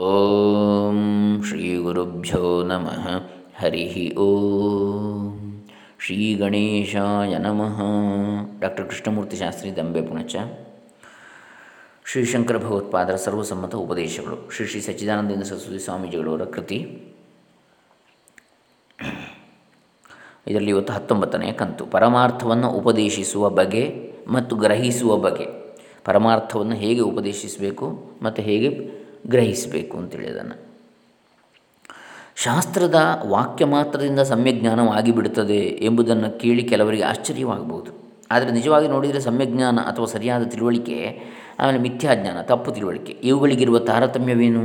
ಓಂ ಶ್ರೀ ಗುರುಭ್ಯೋ ನಮಃ ಹರಿ ಓಂ ಶ್ರೀ ಗಣೇಶಾಯ ನಮಃ ಡಾಕ್ಟರ್ ಕೃಷ್ಣಮೂರ್ತಿ ಶಾಸ್ತ್ರಿ ದಂಬೆ ಪುಣಚ ಶ್ರೀ ಶಂಕರ ಭಗವತ್ಪಾದರ ಸರ್ವಸಮ್ಮತ ಉಪದೇಶಗಳು ಶ್ರೀ ಶ್ರೀ ಸಚ್ಚಿದಾನಂದೇಂದ್ರ ಸರಸ್ವತಿ ಸ್ವಾಮೀಜಿಗಳವರ ಕೃತಿ। ಇದರಲ್ಲಿ ಇವತ್ತು ಹತ್ತೊಂಬತ್ತನೆಯ ಕಂತು. ಪರಮಾರ್ಥವನ್ನು ಉಪದೇಶಿಸುವ ಬಗೆ ಮತ್ತು ಗ್ರಹಿಸುವ ಬಗೆ. ಪರಮಾರ್ಥವನ್ನು ಹೇಗೆ ಉಪದೇಶಿಸಬೇಕು ಮತ್ತು ಹೇಗೆ ಗ್ರಹಿಸಬೇಕು ಅಂತೇಳಿ ಶಾಸ್ತ್ರದ ವಾಕ್ಯ ಮಾತ್ರದಿಂದ ಸಮ್ಯಜ್ಞಾನವಾಗಿ ಬಿಡುತ್ತದೆ ಎಂಬುದನ್ನು ಕೇಳಿ ಕೆಲವರಿಗೆ ಆಶ್ಚರ್ಯವಾಗಬಹುದು. ಆದರೆ ನಿಜವಾಗಿ ನೋಡಿದರೆ ಸಮ್ಯಜ್ಞಾನ ಅಥವಾ ಸರಿಯಾದ ತಿಳುವಳಿಕೆ, ಆಮೇಲೆ ಮಿಥ್ಯಾಜ್ಞಾನ ತಪ್ಪು ತಿಳುವಳಿಕೆ, ಇವುಗಳಿಗಿರುವ ತಾರತಮ್ಯವೇನು,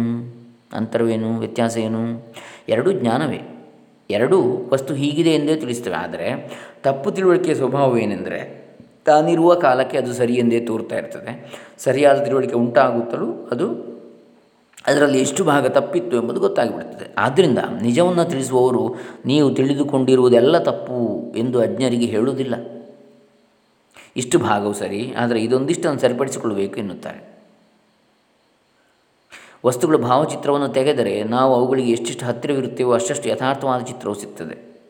ಅಂತರವೇನು, ವ್ಯತ್ಯಾಸ ಏನು? ಎರಡೂ ಜ್ಞಾನವೇ. ಎರಡೂ ವಸ್ತು ಹೀಗಿದೆ ಎಂದೇ ತಿಳಿಸ್ತವೆ. ಆದರೆ ತಪ್ಪು ತಿಳುವಳಿಕೆಯ ಸ್ವಭಾವವೇನೆಂದರೆ ತಾನಿರುವ ಕಾಲಕ್ಕೆ ಅದು ಸರಿ ಎಂದೇ ತೋರ್ತಾ ಇರ್ತದೆ. ಸರಿಯಾದ ತಿಳುವಳಿಕೆ ಉಂಟಾಗುತ್ತಲೂ ಅದು ಅದರಲ್ಲಿ ಎಷ್ಟು ಭಾಗ ತಪ್ಪಿತ್ತು ಎಂಬುದು ಗೊತ್ತಾಗಿಬಿಡುತ್ತದೆ ಆದ್ದರಿಂದ ನಿಜವನ್ನು ತಿಳಿಸುವವರು ನೀವು ತಿಳಿದುಕೊಂಡಿರುವುದೆಲ್ಲ ತಪ್ಪು ಎಂದು ಅಜ್ಞರಿಗೆ ಹೇಳುವುದಿಲ್ಲ. ಇಷ್ಟು ಭಾಗವು ಸರಿ, ಆದರೆ ಇದೊಂದಿಷ್ಟನ್ನು ಸರಿಪಡಿಸಿಕೊಳ್ಳಬೇಕು ಎನ್ನುತ್ತಾರೆ. ವಸ್ತುಗಳ ಭಾವಚಿತ್ರವನ್ನು ತೆಗೆದರೆ ನಾವು ಅವುಗಳಿಗೆ ಎಷ್ಟೆಷ್ಟು ಹತ್ತಿರವಿರುತ್ತೇವೋ ಅಷ್ಟಷ್ಟು ಯಥಾರ್ಥವಾದ ಚಿತ್ರವು ಸಿಗ್ತದೆ.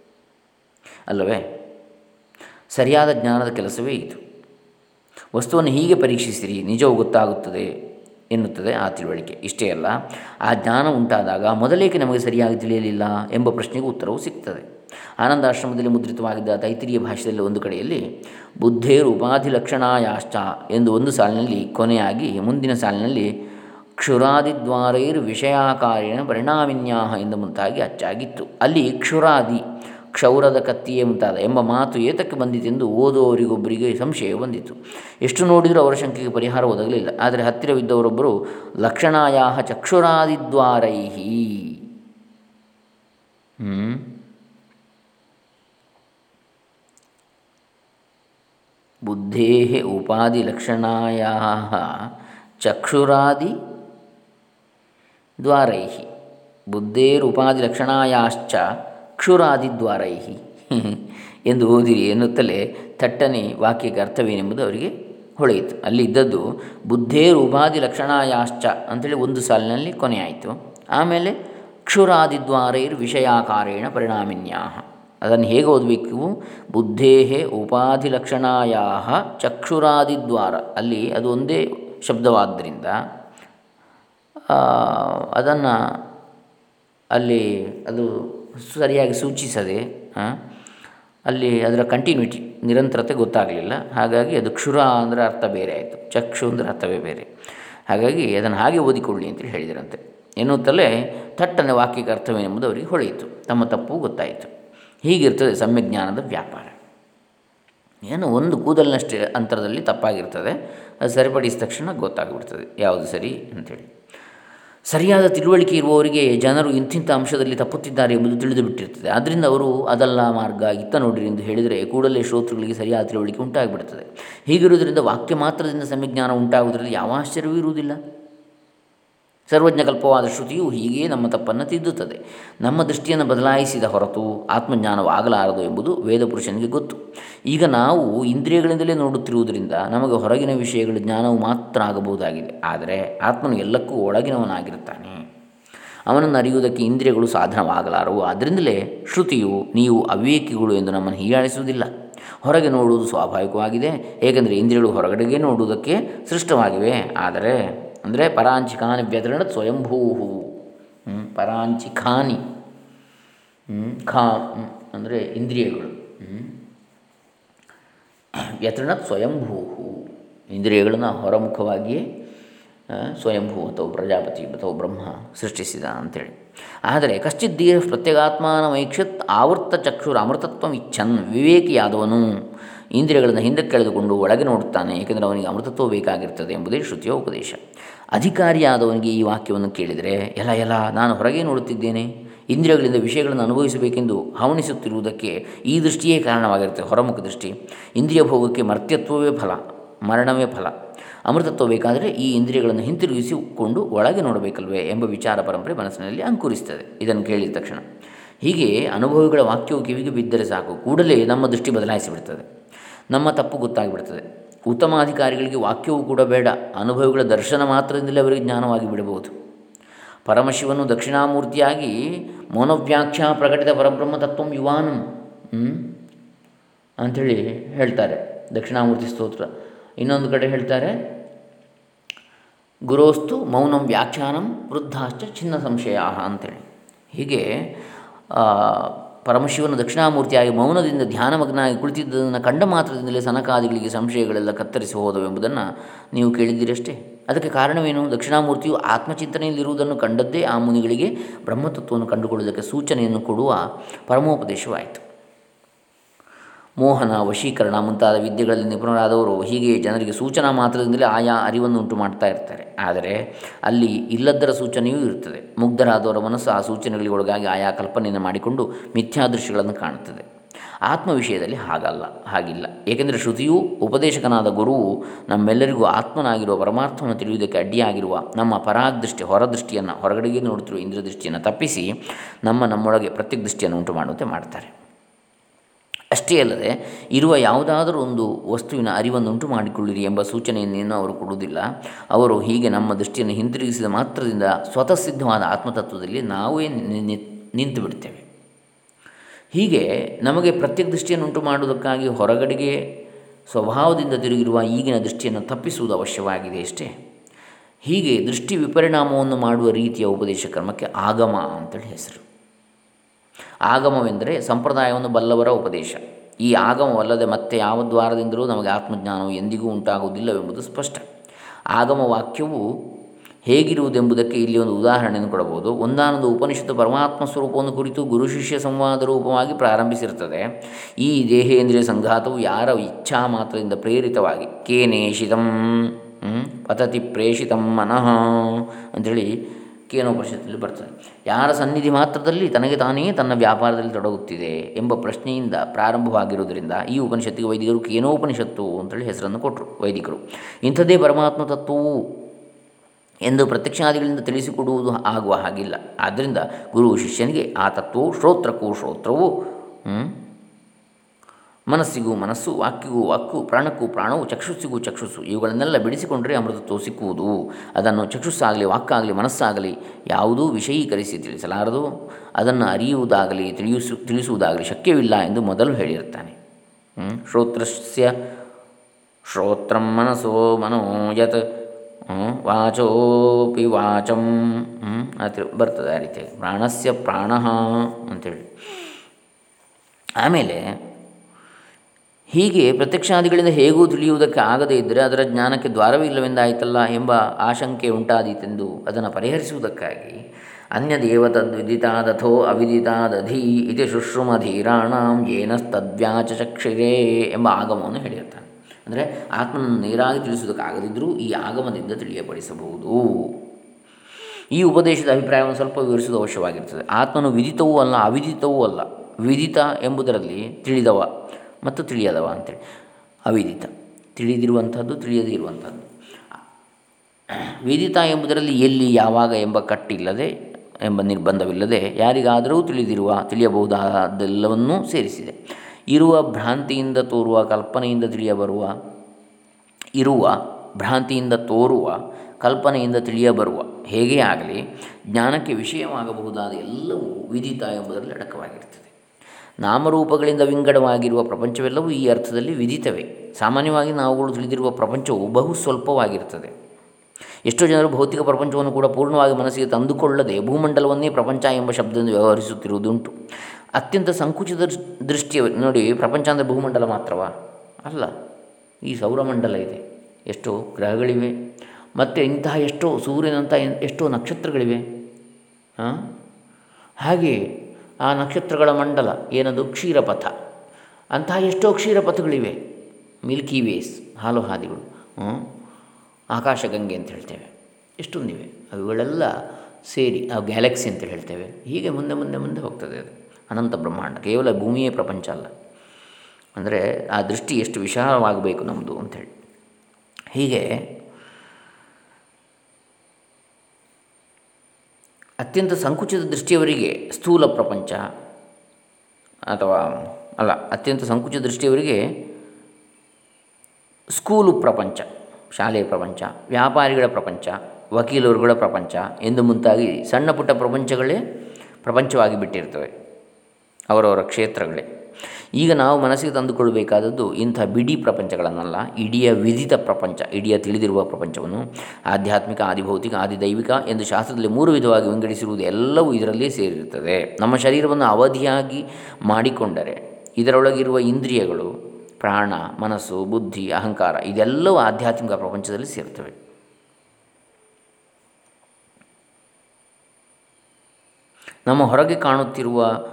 ಅಲ್ಲವೇ? ಸರಿಯಾದ ಜ್ಞಾನದ ಕೆಲಸವೇ ಇದು. ವಸ್ತುವನ್ನು ಹೀಗೆ ಪರೀಕ್ಷಿಸಿರಿ, ನಿಜವು ಗೊತ್ತಾಗುತ್ತದೆ. ಎನ್ನುತ್ತದೆ ಆ ತಿಳುವಳಿಕೆ. ಇಷ್ಟೇ ಅಲ್ಲ, ಆ ಜ್ಞಾನ ಉಂಟಾದಾಗ ಮೊದಲೇಕೆ ನಮಗೆ ಸರಿಯಾಗಿ ತಿಳಿಯಲಿಲ್ಲ ಎಂಬ ಪ್ರಶ್ನೆಗೂ ಉತ್ತರವು ಸಿಗ್ತದೆ. ಆನಂದಾಶ್ರಮದಲ್ಲಿ ಮುದ್ರಿತವಾಗಿದ್ದ ತೈತಿರಿಯ ಭಾಷೆಯಲ್ಲಿ ಒಂದು ಕಡೆಯಲ್ಲಿ ಬುದ್ಧೇರು ಉಪಾಧಿ ಲಕ್ಷಣಾಯಾಶ್ಚ ಎಂದು ಒಂದು ಸಾಲಿನಲ್ಲಿ ಕೊನೆಯಾಗಿ ಮುಂದಿನ ಸಾಲಿನಲ್ಲಿ ಕ್ಷುರಾದಿದ್ವಾರೈರ್ ವಿಷಯಾಕಾರೇಣ ಪರಿಣಾಮಿನ್ಯಾಹ ಎಂದು ಮುಂತಾಗಿ ಅಚ್ಚಾಗಿತ್ತು. ಅಲ್ಲಿ ಕ್ಷುರಾದಿ ಕ್ಷೌರದ ಕತ್ತಿಯೇ ಮುಂತಾದ ಎಂಬ ಮಾತು ಏತಕ್ಕೆ ಬಂದಿತೆಂದು ಓದುವವರಿಗೊಬ್ಬರಿಗೆ ಸಂಶಯ ಬಂದಿತು. ಎಷ್ಟು ನೋಡಿದರೂ ಅವರ ಶಂಕೆಗೆ ಪರಿಹಾರ ಒದಗಲಿಲ್ಲ. ಆದರೆ ಹತ್ತಿರವಿದ್ದವರೊಬ್ಬರು ಲಕ್ಷಣಾಯಾ ಚಕ್ಷುರಾದಿದ್ವಾರೈ ಬುದ್ಧೇ ಉಪಾಧಿ ಲಕ್ಷಣಾಯ ಚಕ್ಷುರಾದಿ ದ್ವಾರೈ ಬುದ್ಧೇರುಪಾಧಿ ಲಕ್ಷಣಾಯಾಶ್ಚ ಕ್ಷುರಾದಿದ್ವಾರೈ ಎಂದು ಓದಿರಿ ಎನ್ನುತ್ತಲೇ ಥಟ್ಟನೆ ವಾಕ್ಯಕ್ಕೆ ಅರ್ಥವೇನೆಂಬುದು ಅವರಿಗೆ ಹೊಳೆಯಿತು. ಅಲ್ಲಿ ಇದ್ದದ್ದು ಬುದ್ಧೇರು ಉಪಾಧಿ ಲಕ್ಷಣಾಯಾಶ್ಚ ಅಂಥೇಳಿ ಒಂದು ಸಾಲಿನಲ್ಲಿ ಕೊನೆಯಾಯಿತು. ಆಮೇಲೆ ಕ್ಷುರಾದಿದ್ವಾರೈರ್ ವಿಷಯಾಕಾರೇಣ ಪರಿಣಾಮಿನ್ಯಾ ಅದನ್ನು ಹೇಗೆ ಓದಬೇಕು ಬುದ್ಧೇ ಉಪಾಧಿ ಲಕ್ಷಣಾಯಾ ಚಕ್ಷುರಾದಿದ್ವಾರ. ಅಲ್ಲಿ ಅದು ಒಂದೇ ಶಬ್ದವಾದ್ದರಿಂದ ಅದನ್ನು ಅಲ್ಲಿ ಅದು ಸರಿಯಾಗಿ ಸೂಚಿಸದೆ ಅಲ್ಲಿ ಅದರ ಕಂಟಿನ್ಯೂಟಿ ನಿರಂತರತೆ ಗೊತ್ತಾಗಲಿಲ್ಲ. ಹಾಗಾಗಿ ಅದು ಕ್ಷುರ ಅಂದರೆ ಅರ್ಥ ಬೇರೆ ಆಯಿತು. ಚಕ್ಷು ಅಂದರೆ ಅರ್ಥವೇ ಬೇರೆ. ಹಾಗಾಗಿ ಅದನ್ನು ಹಾಗೆ ಓದಿಕೊಳ್ಳಿ ಅಂತೇಳಿ ಹೇಳಿದರಂತೆ. ಎನ್ನುತ್ತಲೇ ಥಟ್ಟನೆ ವಾಕ್ಯಕ್ಕೆ ಅರ್ಥವೇನೆಂಬುದು ಅವರಿಗೆ ಹೊಳೆಯಿತು. ತಮ್ಮ ತಪ್ಪು ಗೊತ್ತಾಯಿತು. ಹೀಗಿರ್ತದೆ ಸಮ್ಯಜ್ಞಾನದ ವ್ಯಾಪಾರ. ಏನು ಒಂದು ಕೂದಲಿನಷ್ಟೇ ಅಂತರದಲ್ಲಿ ತಪ್ಪಾಗಿರ್ತದೆ, ಅದು ಸರಿಪಡಿಸಿದ ತಕ್ಷಣ ಗೊತ್ತಾಗ್ಬಿಡ್ತದೆ. ಯಾವುದು ಸರಿ ಅಂಥೇಳಿ ಸರಿಯಾದ ತಿಳುವಳಿಕೆ ಇರುವವರಿಗೆ ಜನರು ಇಂತಿಂಥ ಅಂಶದಲ್ಲಿ ತಪ್ಪುತ್ತಿದ್ದಾರೆ ಎಂಬುದು ತಿಳಿದು ಬಿಟ್ಟಿರ್ತದೆ ಆದ್ದರಿಂದ ಅವರು ಅದಲ್ಲ ಮಾರ್ಗ ಇತ್ತ ನೋಡಿರಿ ಎಂದು ಹೇಳಿದರೆ ಕೂಡಲೇ ಶ್ರೋತೃಗಳಿಗೆ ಸರಿಯಾದ ತಿಳುವಳಿಕೆ ಉಂಟಾಗಿಬಿಡುತ್ತದೆ ಹೀಗಿರುವುದರಿಂದ ವಾಕ್ಯ ಮಾತ್ರದಿಂದ ಸಮ್ಯಜ್ಞಾನ ಉಂಟಾಗುವುದರಲ್ಲಿ ಯಾವ ಆಶ್ಚರ್ಯವೂ ಸರ್ವಜ್ಞಕಲ್ಪವಾದ ಶ್ರುತಿಯು ಹೀಗೆ ನಮ್ಮ ತಪ್ಪನ್ನು ತಿದ್ದುತ್ತದೆ. ನಮ್ಮ ದೃಷ್ಟಿಯನ್ನು ಬದಲಾಯಿಸಿದ ಹೊರತು ಆತ್ಮಜ್ಞಾನವಾಗಲಾರದು ಎಂಬುದು ವೇದಪುರುಷನಿಗೆ ಗೊತ್ತು. ಈಗ ನಾವು ಇಂದ್ರಿಯಗಳಿಂದಲೇ ನೋಡುತ್ತಿರುವುದರಿಂದ ನಮಗೆ ಹೊರಗಿನ ವಿಷಯಗಳ ಜ್ಞಾನವು ಮಾತ್ರ ಆಗಬಹುದಾಗಿದೆ. ಆದರೆ ಆತ್ಮನು ಎಲ್ಲಕ್ಕೂ ಒಳಗಿನವನಾಗಿರುತ್ತಾನೆ. ಅವನನ್ನು ಅರಿಯುವುದಕ್ಕೆ ಇಂದ್ರಿಯಗಳು ಸಾಧನವಾಗಲಾರವು. ಆದ್ದರಿಂದಲೇ ಶ್ರುತಿಯು ನೀವು ಅವಿವೇಕಿಗಳು ಎಂದು ನಮ್ಮನ್ನು ಹೀಯಾಳಿಸುವುದಿಲ್ಲ. ಹೊರಗೆ ನೋಡುವುದು ಸ್ವಾಭಾವಿಕವಾಗಿದೆ. ಏಕೆಂದರೆ ಇಂದ್ರಿಯಗಳು ಹೊರಗಡೆಗೆ ನೋಡುವುದಕ್ಕೆ ಸೃಷ್ಟವಾಗಿವೆ. ಆದರೆ ಅಂದರೆ ಪರಾಂಚಿಕಾನಿ ವ್ಯದೃಣ ಸ್ವಯಂಭೂ ಪರಾಂಚಿಖಾನಿ ಖಾ ಅಂದರೆ ಇಂದ್ರಿಯಗಳು. ವ್ಯತೃಣತ್ ಸ್ವಯಂಭೂ ಇಂದ್ರಿಯಗಳನ್ನು ಹೊರಮುಖವಾಗಿಯೇ ಸ್ವಯಂಭೂ ಅಥವಾ ಪ್ರಜಾಪತಿ ಅಥವಾ ಬ್ರಹ್ಮ ಸೃಷ್ಟಿಸಿದ ಅಂಥೇಳಿ ಆದರೆ ಕಶ್ಚಿತ್ ಪ್ರತ್ಯಗಾತ್ಮಾನ ವೈಕ್ಷತ್ ಆವೃತ್ತ ಚಕ್ಷುರ ಅಮೃತತ್ವ ಇಚ್ಛನ್ ವಿವೇಕಿಯಾದವನು ಇಂದ್ರಿಯಗಳನ್ನು ಹಿಂದಕ್ಕೆ ಕಳೆದುಕೊಂಡು ಒಳಗೆ ನೋಡುತ್ತಾನೆ, ಏಕೆಂದರೆ ಅವನಿಗೆ ಅಮೃತತ್ವ ಬೇಕಾಗಿರ್ತದೆ ಎಂಬುದೇ ಶ್ರುತಿಯ ಉಪದೇಶ. ಅಧಿಕಾರಿಯಾದವನಿಗೆ ಈ ವಾಕ್ಯವನ್ನು ಕೇಳಿದರೆ, ಎಲ್ಲ ಎಲ್ಲ, ನಾನು ಹೊರಗೆ ನೋಡುತ್ತಿದ್ದೇನೆ. ಇಂದ್ರಿಯಗಳಿಂದ ವಿಷಯಗಳನ್ನು ಅನುಭವಿಸಬೇಕೆಂದು ಹವಣಿಸುತ್ತಿರುವುದಕ್ಕೆ ಈ ದೃಷ್ಟಿಯೇ ಕಾರಣವಾಗಿರುತ್ತೆ, ಹೊರಮುಖ ದೃಷ್ಟಿ. ಇಂದ್ರಿಯ ಭೋಗಕ್ಕೆ ಮರ್ತ್ಯತ್ವವೇ ಫಲ, ಮರಣವೇ ಫಲ. ಅಮೃತತ್ವ ಬೇಕಾದರೆ ಈ ಇಂದ್ರಿಯಗಳನ್ನು ಹಿಂತಿರುಗಿಸಿಕೊಂಡು ಒಳಗೆ ನೋಡಬೇಕಲ್ವೇ ಎಂಬ ವಿಚಾರ ಪರಂಪರೆ ಮನಸ್ಸಿನಲ್ಲಿ ಅಂಕುರಿಸ್ತದೆ. ಇದನ್ನು ಕೇಳಿದ ತಕ್ಷಣ, ಹೀಗೆ ಅನುಭವಿಗಳ ವಾಕ್ಯವು ಕಿವಿಗೆ ಬಿದ್ದರೆ ಸಾಕು. ಕೂಡಲೇ ನಮ್ಮ ದೃಷ್ಟಿ ಬದಲಾಯಿಸಿಬಿಡ್ತದೆ. ನಮ್ಮ ತಪ್ಪು ಗೊತ್ತಾಗಿಬಿಡ್ತದೆ. ಉತ್ತಮಾಧಿಕಾರಿಗಳಿಗೆ ವಾಕ್ಯವೂ ಕೂಡ ಬೇಡ. ಅನುಭವಿಗಳ ದರ್ಶನ ಮಾತ್ರದಿಂದಲೇ ಅವರಿಗೆ ಜ್ಞಾನವಾಗಿ ಬಿಡಬಹುದು. ಪರಮಶಿವನು ದಕ್ಷಿಣಾಮೂರ್ತಿಯಾಗಿ ಮೌನವ್ಯಾಖ್ಯಾ ಪ್ರಕಟಿತ ಪರಬ್ರಹ್ಮ ತತ್ವಂ ಯುವಾನಂ ಅಂಥೇಳಿ ಹೇಳ್ತಾರೆ. ದಕ್ಷಿಣಾಮೂರ್ತಿ ಸ್ತೋತ್ರ. ಇನ್ನೊಂದು ಕಡೆ ಹೇಳ್ತಾರೆ, ಗುರೋಸ್ತು ಮೌನಂ ವ್ಯಾಖ್ಯಾನಂ ವೃದ್ಧಾಶ್ಚ ಚಿನ್ನ ಸಂಶಯ ಅಂಥೇಳಿ. ಹೀಗೆ ಪರಮಶಿವನ ದಕ್ಷಿಣಾಮೂರ್ತಿಯಾಗಿ ಮೌನದಿಂದ ಧ್ಯಾನಮಗ್ನಾಗಿ ಕುಳಿತಿದ್ದುದನ್ನು ಕಂಡ ಮಾತ್ರದಿಂದಲೇ ಸನಕಾದಿಗಳಿಗೆ ಸಂಶಯಗಳೆಲ್ಲ ಕತ್ತರಿಸಿ ಹೋದವೆಂಬುದನ್ನು ನೀವು ಕೇಳಿದ್ದೀರಷ್ಟೇ. ಅದಕ್ಕೆ ಕಾರಣವೇನು? ದಕ್ಷಿಣಾಮೂರ್ತಿಯು ಆತ್ಮಚಿಂತನೆಯಲ್ಲಿರುವುದನ್ನು ಕಂಡದ್ದೇ ಆ ಮುನಿಗಳಿಗೆ ಬ್ರಹ್ಮತತ್ವವನ್ನು ಕಂಡುಕೊಳ್ಳುವುದಕ್ಕೆ ಸೂಚನೆಯನ್ನು ಕೊಡುವ ಪರಮೋಪದೇಶವಾಯಿತು. ಮೋಹನ, ವಶೀಕರಣ ಮುಂತಾದ ವಿದ್ಯೆಗಳಲ್ಲಿ ನಿಪುಣರಾದವರು. ಹೀಗೆ ಜನರಿಗೆ ಸೂಚನಾ ಮಾತ್ರದಿಂದಲೇ ಆಯಾ ಅರಿವನ್ನು ಉಂಟು ಮಾಡ್ತಾ ಇರ್ತಾರೆ. ಆದರೆ ಅಲ್ಲಿ ಇಲ್ಲದರ ಸೂಚನೆಯೂ ಇರುತ್ತದೆ. ಮುಗ್ಧರಾದವರ ಮನಸ್ಸು ಆ ಸೂಚನೆಗಳಿಗೆ ಒಳಗಾಗಿ ಆಯಾ ಕಲ್ಪನೆಯನ್ನು ಮಾಡಿಕೊಂಡು ಮಿಥ್ಯಾದೃಶ್ಯಗಳನ್ನು ಕಾಣುತ್ತದೆ. ಆತ್ಮ ವಿಷಯದಲ್ಲಿ ಹಾಗಲ್ಲ, ಹಾಗಿಲ್ಲ. ಏಕೆಂದರೆ ಶ್ರುತಿಯು, ಉಪದೇಶಕನಾದ ಗುರುವು ನಮ್ಮೆಲ್ಲರಿಗೂ ಆತ್ಮನಾಗಿರುವ ಪರಮಾರ್ಥವನ್ನು ತಿಳಿಯುವುದಕ್ಕೆ ಅಡ್ಡಿಯಾಗಿರುವ ನಮ್ಮ ಪರಾಗ್ದೃಷ್ಟಿ, ಹೊರದೃಷ್ಟಿಯನ್ನು, ಹೊರಗಡೆಗೆ ನೋಡುತ್ತಿರುವ ಇಂದ್ರದೃಷ್ಟಿಯನ್ನು ತಪ್ಪಿಸಿ ನಮ್ಮ ನಮ್ಮೊಳಗೆ ಪ್ರತ್ಯೇಕ ದೃಷ್ಟಿಯನ್ನು ಉಂಟು ಮಾಡುವಂತೆ ಮಾಡ್ತಾರೆ. ಅಷ್ಟೇ ಅಲ್ಲದೆ, ಇರುವ ಯಾವುದಾದರೂ ಒಂದು ವಸ್ತುವಿನ ಅರಿವನ್ನುಂಟು ಮಾಡಿಕೊಳ್ಳಿರಿ ಎಂಬ ಸೂಚನೆಯನ್ನೇನು ಅವರು ಕೊಡುವುದಿಲ್ಲ. ಅವರು ಹೀಗೆ ನಮ್ಮ ದೃಷ್ಟಿಯನ್ನು ಹಿಂತಿರುಗಿಸಿದ ಮಾತ್ರದಿಂದ ಸ್ವತಃ ಸಿದ್ಧವಾದ ಆತ್ಮತತ್ವದಲ್ಲಿ ನಾವೇ ನಿಂತು ಬಿಡ್ತೇವೆ. ಹೀಗೆ ನಮಗೆ ಪ್ರತ್ಯೇಕ ದೃಷ್ಟಿಯನ್ನು ಉಂಟು ಮಾಡುವುದಕ್ಕಾಗಿ ಹೊರಗಡೆಗೆ ಸ್ವಭಾವದಿಂದ ತಿರುಗಿರುವ ಈಗಿನ ದೃಷ್ಟಿಯನ್ನು ತಪ್ಪಿಸುವುದು ಅವಶ್ಯವಾಗಿದೆ ಅಷ್ಟೇ ಹೀಗೆ ದೃಷ್ಟಿ ವಿಪರಿಣಾಮವನ್ನು ಮಾಡುವ ರೀತಿಯ ಉಪದೇಶ ಕ್ರಮಕ್ಕೆ ಆಗಮ ಅಂತೇಳಿ ಹೆಸರು. ಆಗಮವೆಂದರೆ ಸಂಪ್ರದಾಯವನ್ನು ಬಲ್ಲವರ ಉಪದೇಶ. ಈ ಆಗಮವಲ್ಲದೆ ಮತ್ತೆ ಯಾವ ದ್ವಾರದಿಂದಲೂ ನಮಗೆ ಆತ್ಮಜ್ಞಾನವು ಎಂದಿಗೂ ಉಂಟಾಗುವುದಿಲ್ಲವೆಂಬುದು ಸ್ಪಷ್ಟ. ಆಗಮ ವಾಕ್ಯವು ಹೇಗಿರುವುದೆಂಬುದಕ್ಕೆ ಇಲ್ಲಿ ಒಂದು ಉದಾಹರಣೆಯನ್ನು ಕೊಡಬಹುದು. ಒಂದಾನೊಂದು ಉಪನಿಷತ್ತು ಪರಮಾತ್ಮ ಸ್ವರೂಪವನ್ನು ಕುರಿತು ಗುರು ಶಿಷ್ಯ ಸಂವಾದ ರೂಪವಾಗಿ ಪ್ರಾರಂಭಿಸಿರುತ್ತದೆ. ಈ ದೇಹೇಂದ್ರಿಯ ಸಂಘಾತವು ಯಾರ ಇಚ್ಛಾ ಮಾತ್ರದಿಂದ ಪ್ರೇರಿತವಾಗಿ ಕೇನೇಷಿತಂ ಪತತಿ ಪ್ರೇಷಿತಂ ಮನಃ ಅಂಥೇಳಿ ಕೇನೋಪನಿಷತ್ತಲ್ಲಿ ಬರ್ತದೆ ಯಾರ ಸನ್ನಿಧಿ ಮಾತ್ರದಲ್ಲಿ ತನಗೆ ತಾನೇ ತನ್ನ ವ್ಯಾಪಾರದಲ್ಲಿ ತೊಡಗುತ್ತಿದೆ ಎಂಬ ಪ್ರಶ್ನೆಯಿಂದ ಪ್ರಾರಂಭವಾಗಿರುವುದರಿಂದ ಈ ಉಪನಿಷತ್ತಿಗೆ ವೈದಿಕರು ಕೇನೋಪನಿಷತ್ತು ಅಂತೇಳಿ ಹೆಸರನ್ನು ಕೊಟ್ಟರು ವೈದಿಕರು. ಇಂಥದ್ದೇ ಪರಮಾತ್ಮ ತತ್ವವು ಎಂದು ಪ್ರತ್ಯಕ್ಷಾದಿಗಳಿಂದ ತಿಳಿಸಿಕೊಡುವುದು ಆಗುವ ಹಾಗಿಲ್ಲ. ಆದ್ದರಿಂದ ಗುರು ಶಿಷ್ಯನಿಗೆ ಆ ತತ್ವವು ಶ್ರೋತ್ರಕ್ಕೂ ಶ್ರೋತ್ರವು ಮನಸ್ಸಿಗೂ ಮನಸ್ಸು, ವಾಕ್ಯಗೂ ವಾಕ್ಕು, ಪ್ರಾಣಕ್ಕೂ ಪ್ರಾಣವು, ಚಕ್ಷುಸ್ಸಿಗೂ ಚಕ್ಷುಸ್ಸು, ಇವುಗಳನ್ನೆಲ್ಲ ಬಿಡಿಸಿಕೊಂಡರೆ ಅಮೃತತ್ವ ಸಿಕ್ಕುವುದು ಅದನ್ನು ಚಕ್ಷುಸ್ಸಾಗಲಿ, ವಾಕ್ಕಾಗಲಿ, ಮನಸ್ಸಾಗಲಿ ಯಾವುದೂ ವಿಷಯೀಕರಿಸಿ ತಿಳಿಸಲಾರದು. ಅದನ್ನು ಅರಿಯುವುದಾಗಲಿ ತಿಳಿಸು ತಿಳಿಸುವುದಾಗಲಿ ಶಕ್ಯವಿಲ್ಲ ಎಂದು ಮೊದಲು ಹೇಳಿರುತ್ತಾನೆ. ಶ್ರೋತ್ರಸ್ಯ ಶ್ರೋತ್ರಂ ಮನಸೋ ಮನೋಯತ್ ವಾಚೋಪಿ ವಾಚಂ. ಅತಿ ಬರ್ತದೆ ಆ ರೀತಿ ಪ್ರಾಣಸ್ಯ ಪ್ರಾಣ ಅಂತೇಳಿ. ಆಮೇಲೆ ಹೀಗೆ ಪ್ರತ್ಯಕ್ಷಾದಿಗಳಿಂದ ಹೇಗೂ ತಿಳಿಯುವುದಕ್ಕೆ ಆಗದೇ ಇದ್ದರೆ ಅದರ ಜ್ಞಾನಕ್ಕೆ ದ್ವಾರವೇ ಇಲ್ಲವೆಂದಾಯಿತಲ್ಲ ಎಂಬ ಆಶಂಕೆ ಉಂಟಾದೀತೆಂದು ಅದನ್ನು ಪರಿಹರಿಸುವುದಕ್ಕಾಗಿ. ಅನ್ಯದೇವತದ್ವಿದಿತಾದಥೋ ಅವಿದಿತಾದಧಿ ಇತಿ ಶುಶ್ರುಮಧೀರಾಣಾಂ ಏನಸ್ತದ್ವ್ಯಾಚಕ್ಷಿರೇ ಎಂಬ ಆಗಮವನ್ನು ಹೇಳಿರ್ತಾನೆ. ಅಂದರೆ ಆತ್ಮನನ್ನು ನೇರಾಗಿ ತಿಳಿಸುವುದಕ್ಕಾಗದಿದ್ದರೂ ಈ ಆಗಮದಿಂದ ತಿಳಿಯಪಡಿಸಬಹುದು. ಈ ಉಪದೇಶದ ಅಭಿಪ್ರಾಯವನ್ನು ಸ್ವಲ್ಪ ವಿವರಿಸುವುದು ಅವಶ್ಯವಾಗಿರ್ತದೆ. ಆತ್ಮನು ವಿದಿತವೂ ಅಲ್ಲ, ಅವಿದಿತವೂ ಅಲ್ಲ. ವಿದಿತ ಎಂಬುದರಲ್ಲಿ ತಿಳಿದವ ಮತ್ತು ತಿಳಿಯದವ ಅಂತೇಳಿ. ಅವಿದಿತ. ತಿಳಿದಿರುವಂಥದ್ದು, ತಿಳಿಯದೇ ಇರುವಂಥದ್ದು. ವಿದಿತ ಎಂಬುದರಲ್ಲಿ ಎಲ್ಲಿ, ಯಾವಾಗ ಎಂಬ ಕಟ್ಟಿಲ್ಲದೆ, ಎಂಬ ನಿರ್ಬಂಧವಿಲ್ಲದೆ ಯಾರಿಗಾದರೂ ತಿಳಿದಿರುವ ತಿಳಿಯಬಹುದಾದೆಲ್ಲವನ್ನೂ ಸೇರಿಸಿದೆ. ಇರುವ ಭ್ರಾಂತಿಯಿಂದ ತೋರುವ, ಕಲ್ಪನೆಯಿಂದ ತಿಳಿಯಬರುವ, ಇರುವ ಭ್ರಾಂತಿಯಿಂದ ತೋರುವ, ಕಲ್ಪನೆಯಿಂದ ತಿಳಿಯಬರುವ ಹೇಗೇ ಆಗಲಿ, ಜ್ಞಾನಕ್ಕೆ ವಿಷಯವಾಗಬಹುದಾದ ಎಲ್ಲವೂ ವಿದಿತ ಎಂಬುದರಲ್ಲಿ ಅಡಕವಾಗಿರ್ತದೆ ನಾಮರೂಪಗಳಿಂದ ವಿಂಗಡವಾಗಿರುವ ಪ್ರಪಂಚವೆಲ್ಲವೂ ಈ ಅರ್ಥದಲ್ಲಿ ವಿದಿತವೇ ಸಾಮಾನ್ಯವಾಗಿ ನಾವುಗಳು ತಿಳಿದಿರುವ ಪ್ರಪಂಚವು ಬಹು ಸ್ವಲ್ಪವಾಗಿರುತ್ತದೆ. ಎಷ್ಟೋ ಜನರು ಭೌತಿಕ ಪ್ರಪಂಚವನ್ನು ಕೂಡ ಪೂರ್ಣವಾಗಿ ಮನಸ್ಸಿಗೆ ತಂದುಕೊಳ್ಳದೆ ಭೂಮಂಡಲವನ್ನೇ ಪ್ರಪಂಚ ಎಂಬ ಶಬ್ದದಿಂದ ವ್ಯವಹರಿಸುತ್ತಿರುವುದುಂಟು. ಅತ್ಯಂತ ಸಂಕುಚಿತ ದೃಷ್ಟಿಯ ನೋಡಿ ಪ್ರಪಂಚ ಅಂದರೆ ಭೂಮಂಡಲ ಮಾತ್ರವಾ? ಅಲ್ಲ. ಈ ಸೌರಮಂಡಲ ಇದೆ. ಎಷ್ಟೋ ಗ್ರಹಗಳಿವೆ. ಮತ್ತು ಇಂತಹ ಎಷ್ಟೋ ಸೂರ್ಯನಂಥ ಎಷ್ಟೋ ನಕ್ಷತ್ರಗಳಿವೆ. ಹಾಗೆ ಆ ನಕ್ಷತ್ರಗಳ ಮಂಡಲ ಏನದು? ಕ್ಷೀರಪಥ. ಅಂತಹ ಎಷ್ಟೋ ಕ್ಷೀರಪಥಗಳಿವೆ. ಮಿಲ್ಕಿ ವೇಸ್, ಹಾಲು ಹಾದಿಗಳು ಆಕಾಶಗಂಗೆ ಅಂತ ಹೇಳ್ತೇವೆ. ಎಷ್ಟೊಂದಿವೆ. ಅವುಗಳೆಲ್ಲ ಸೇರಿ, ಆ ಗ್ಯಾಲಕ್ಸಿ ಅಂತ ಹೇಳ್ತೇವೆ. ಹೀಗೆ ಮುಂದೆ ಮುಂದೆ ಮುಂದೆ ಹೋಗ್ತದೆ ಅದು. ಅನಂತ ಬ್ರಹ್ಮಾಂಡ, ಕೇವಲ ಭೂಮಿಯೇ ಪ್ರಪಂಚ ಅಲ್ಲ. ಅಂದರೆ ಆ ದೃಷ್ಟಿ ಎಷ್ಟು ವಿಶಾಲವಾಗಬೇಕು ನಮ್ಮದು ಅಂಥೇಳಿ ಹೀಗೆ ಅತ್ಯಂತ ಸಂಕುಚಿತ ದೃಷ್ಟಿಯವರಿಗೆ ಸ್ಥೂಲ ಪ್ರಪಂಚ ಅಥವಾ ಅಲ್ಲ, ಅತ್ಯಂತ ಸಂಕುಚಿತ ದೃಷ್ಟಿಯವರಿಗೆ ಸ್ಕೂಲು ಪ್ರಪಂಚ ಶಾಲೆಯ ಪ್ರಪಂಚ, ವ್ಯಾಪಾರಿಗಳ ಪ್ರಪಂಚ, ವಕೀಲರುಗಳ ಪ್ರಪಂಚ ಎಂದು ಮುಂತಾಗಿ ಸಣ್ಣ ಪುಟ್ಟ ಪ್ರಪಂಚಗಳೇ ಪ್ರಪಂಚವಾಗಿ ಬಿಟ್ಟಿರ್ತವೆ. ಅವರವರ ಕ್ಷೇತ್ರಗಳೇ. ಈಗ ನಾವು ಮನಸ್ಸಿಗೆ ತಂದುಕೊಳ್ಳಬೇಕಾದದ್ದು ಇಂಥ ಬಿಡಿ ಪ್ರಪಂಚಗಳನ್ನಲ್ಲ ಇಡೀ ವಿಧಿತ ಪ್ರಪಂಚ ಇಡೀ ತಿಳಿದಿರುವ ಪ್ರಪಂಚವನ್ನು, ಆಧ್ಯಾತ್ಮಿಕ, ಆದಿಭೌತಿಕ, ಆದಿದೈವಿಕ ಎಂದು ಶಾಸ್ತ್ರದಲ್ಲಿ ಮೂರು ವಿಧವಾಗಿ ವಿಂಗಡಿಸಿರುವುದು ಎಲ್ಲವೂ ಇದರಲ್ಲಿ ಸೇರಿರುತ್ತದೆ. ನಮ್ಮ ಶರೀರವನ್ನು ಅವಧಿಯಾಗಿ ಮಾಡಿಕೊಂಡರೆ, ಇದರೊಳಗಿರುವ ಇಂದ್ರಿಯಗಳು, ಪ್ರಾಣ, ಮನಸ್ಸು, ಬುದ್ಧಿ, ಅಹಂಕಾರ ಇದೆಲ್ಲವೂ ಆಧ್ಯಾತ್ಮಿಕ ಪ್ರಪಂಚದಲ್ಲಿ ಸೇರುತ್ತವೆ. ನಮ್ಮ ಹೊರಗೆ ಕಾಣುತ್ತಿರುವ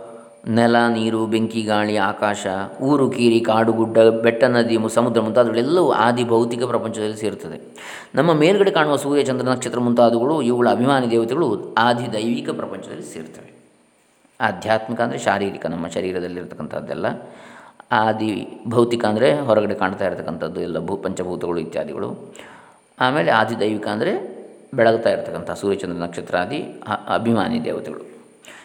ನೆಲ, ನೀರು, ಬೆಂಕಿ, ಗಾಳಿ, ಆಕಾಶ, ಊರು, ಕೀರಿ, ಕಾಡು, ಗುಡ್ಡ, ಬೆಟ್ಟ, ನದಿ ಸಮುದ್ರ ಮುಂತಾದವುಗಳೆಲ್ಲವೂ ಆದಿ ಭೌತಿಕ ಪ್ರಪಂಚದಲ್ಲಿ ಸೇರುತ್ತದೆ. ನಮ್ಮ ಮೇಲ್ಗಡೆ ಕಾಣುವ ಸೂರ್ಯ, ಚಂದ್ರ, ನಕ್ಷತ್ರ ಮುಂತಾದವುಗಳು ಇವುಗಳ ಅಭಿಮಾನಿ ದೇವತೆಗಳು ಆದಿ ದೈವಿಕ ಪ್ರಪಂಚದಲ್ಲಿ ಸೇರ್ತವೆ ಆಧ್ಯಾತ್ಮಿಕ ಅಂದರೆ ಶಾರೀರಿಕ, ನಮ್ಮ ಶರೀರದಲ್ಲಿರತಕ್ಕಂಥದ್ದೆಲ್ಲ ಆದಿ ಭೌತಿಕ ಅಂದರೆ ಹೊರಗಡೆ ಕಾಣ್ತಾ ಇರತಕ್ಕಂಥದ್ದು, ಎಲ್ಲ ಭೂ, ಪಂಚಭೂತಗಳು ಇತ್ಯಾದಿಗಳು. ಆಮೇಲೆ ಆದಿ ದೈವಿಕ ಅಂದರೆ ಬೆಳಗ್ತಾ ಇರತಕ್ಕಂಥ ಸೂರ್ಯಚಂದ್ರ ನಕ್ಷತ್ರ ಆದಿ ಅಭಿಮಾನಿ ದೇವತೆಗಳು.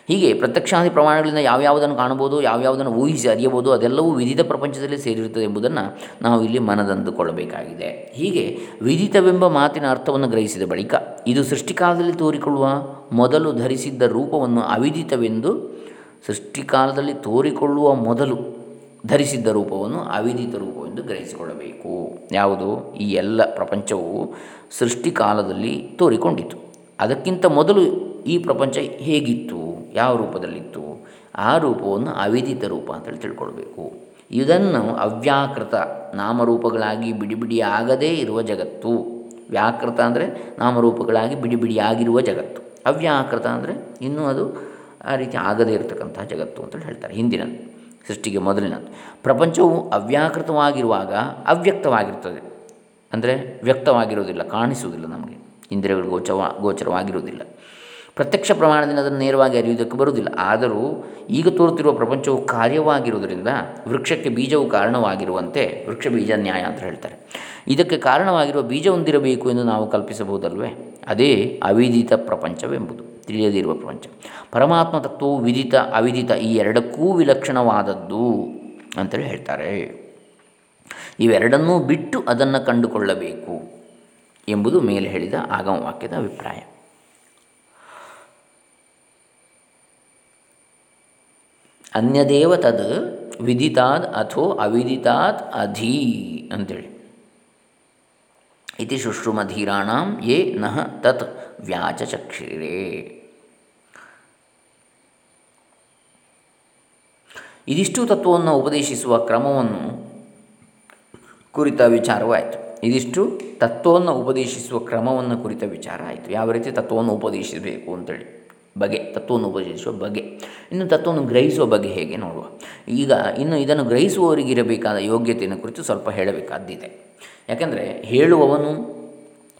ಹೀಗೆ ಪ್ರತ್ಯಕ್ಷಾದಿ ಪ್ರಮಾಣಗಳಿಂದ ಯಾವ್ಯಾವುದನ್ನು ಕಾಣಬಹುದು ಯಾವ್ಯಾವುದನ್ನು ಊಹಿಸಿ ಅರಿಯಬಹುದು, ಅದೆಲ್ಲವೂ ವಿಧಿತ ಪ್ರಪಂಚದಲ್ಲಿ ಸೇರಿರುತ್ತದೆ ಎಂಬುದನ್ನು ನಾವು ಇಲ್ಲಿ ಮನದಂದುಕೊಳ್ಳಬೇಕಾಗಿದೆ. ಹೀಗೆ ವಿಧಿತವೆಂಬ ಮಾತಿನ ಅರ್ಥವನ್ನು ಗ್ರಹಿಸಿದ ಬಳಿಕ ಇದು ಸೃಷ್ಟಿಕಾಲದಲ್ಲಿ ತೋರಿಕೊಳ್ಳುವ ಮೊದಲು ಧರಿಸಿದ್ದ ರೂಪವನ್ನು ಅವಿದಿತವೆಂದು ಸೃಷ್ಟಿಕಾಲದಲ್ಲಿ ತೋರಿಕೊಳ್ಳುವ ಮೊದಲು ಧರಿಸಿದ್ದ ರೂಪವನ್ನು ಅವಿದಿತ ರೂಪವೆಂದು ಗ್ರಹಿಸಿಕೊಳ್ಳಬೇಕು. ಯಾವುದು? ಈ ಎಲ್ಲ ಪ್ರಪಂಚವು ಸೃಷ್ಟಿಕಾಲದಲ್ಲಿ ತೋರಿಕೊಂಡಿತು. ಅದಕ್ಕಿಂತ ಮೊದಲು ಈ ಪ್ರಪಂಚ ಹೇಗಿತ್ತು? ಯಾವ ರೂಪದಲ್ಲಿತ್ತು? ಆ ರೂಪವನ್ನು ಅವಿದಿತ ರೂಪ ಅಂತೇಳಿ ತಿಳ್ಕೊಳ್ಬೇಕು. ಇದನ್ನು ಅವ್ಯಾಕೃತ ನಾಮರೂಪಗಳಾಗಿ ಬಿಡಿ ಆಗದೇ ಇರುವ ಜಗತ್ತು. ವ್ಯಾಕೃತ ಅಂದರೆ ನಾಮರೂಪಗಳಾಗಿ ಬಿಡಿ ಬಿಡಿಯಾಗಿರುವ ಜಗತ್ತು. ಅವ್ಯಾಕೃತ ಅಂದರೆ ಇನ್ನೂ ಅದು ಆ ರೀತಿ ಆಗದೇ ಇರತಕ್ಕಂತಹ ಜಗತ್ತು ಅಂತೇಳಿ ಹೇಳ್ತಾರೆ ಹಿಂದಿನ ಸೃಷ್ಟಿಗೆ ಮೊದಲಿನ ಪ್ರಪಂಚವು ಅವ್ಯಾಕೃತವಾಗಿರುವಾಗ ಅವ್ಯಕ್ತವಾಗಿರ್ತದೆ. ಅಂದರೆ ವ್ಯಕ್ತವಾಗಿರುವುದಿಲ್ಲ, ಕಾಣಿಸುವುದಿಲ್ಲ ನಮಗೆ. ಇಂದ್ರಿಯಗಳು ಗೋಚವ, ಗೋಚರವಾಗಿರುವುದಿಲ್ಲ. ಪ್ರತ್ಯಕ್ಷ ಪ್ರಮಾಣದಿಂದ ಅದನ್ನು ನೇರವಾಗಿ ಅರಿಯುವುದಕ್ಕೆ ಬರುವುದಿಲ್ಲ. ಆದರೂ ಈಗ ತೋರುತ್ತಿರುವ ಪ್ರಪಂಚವು ಕಾರ್ಯವಾಗಿರುವುದರಿಂದ ವೃಕ್ಷಕ್ಕೆ ಬೀಜವು ಕಾರಣವಾಗಿರುವಂತೆ ವೃಕ್ಷ ಬೀಜ ನ್ಯಾಯ ಅಂತ ಹೇಳ್ತಾರೆ. ಇದಕ್ಕೆ ಕಾರಣವಾಗಿರುವ ಬೀಜ ಹೊಂದಿರಬೇಕು ಎಂದು ನಾವು ಕಲ್ಪಿಸಬಹುದಲ್ವೇ? ಅದೇ ಅವಿದಿತ ಪ್ರಪಂಚವೆಂಬುದು. ತಿಳಿಯದಿರುವ ಪ್ರಪಂಚ. ಪರಮಾತ್ಮ ತತ್ವವು ವಿದಿತ ಅವಿದಿತ ಈ ಎರಡಕ್ಕೂ ವಿಲಕ್ಷಣವಾದದ್ದು ಅಂತೇಳಿ ಹೇಳ್ತಾರೆ. ಇವೆರಡನ್ನೂ ಬಿಟ್ಟು ಅದನ್ನು ಕಂಡುಕೊಳ್ಳಬೇಕು ಎಂಬುದು ಮೇಲೆ ಹೇಳಿದ ಆಗಮವಾಕ್ಯದ ಅಭಿಪ್ರಾಯ. ಅನ್ಯದೇವ ತದ್ ವಿದಿತಾದ್ ಅಥೋ ಅವಿದಿತಾತ್ ಅಧೀ ಅಂತೇಳಿ. ಇತಿ ಶುಶ್ರುಮಧೀರಾಣ ಯೇ ನಹ ತತ್ ವ್ಯಾಚಚಕ್ಷಿರೇ. ಇದಿಷ್ಟು ತತ್ವವನ್ನು ಉಪದೇಶಿಸುವ ಕ್ರಮವನ್ನು ಕುರಿತ ವಿಚಾರವಾಯಿತು. ಇದಿಷ್ಟು ತತ್ವವನ್ನು ಉಪದೇಶಿಸುವ ಕ್ರಮವನ್ನು ಕುರಿತ ವಿಚಾರ ಆಯಿತು. ಯಾವ ರೀತಿ ತತ್ವವನ್ನು ಉಪದೇಶಿಸಬೇಕು ಅಂತೇಳಿ. ಬಗೆ, ತತ್ವವನ್ನು ಉಪದೇಶಿಸುವ ಬಗೆ. ಇನ್ನು ತತ್ವವನ್ನು ಗ್ರಹಿಸುವ ಬಗ್ಗೆ ಹೇಗೆ ನೋಡುವ? ಈಗ ಇನ್ನು ಇದನ್ನು ಗ್ರಹಿಸುವವರಿಗಿರಬೇಕಾದ ಯೋಗ್ಯತೆಯನ್ನು ಕುರಿತು ಸ್ವಲ್ಪ ಹೇಳಬೇಕಾದ್ದಿದೆ. ಯಾಕೆಂದರೆ ಹೇಳುವವನು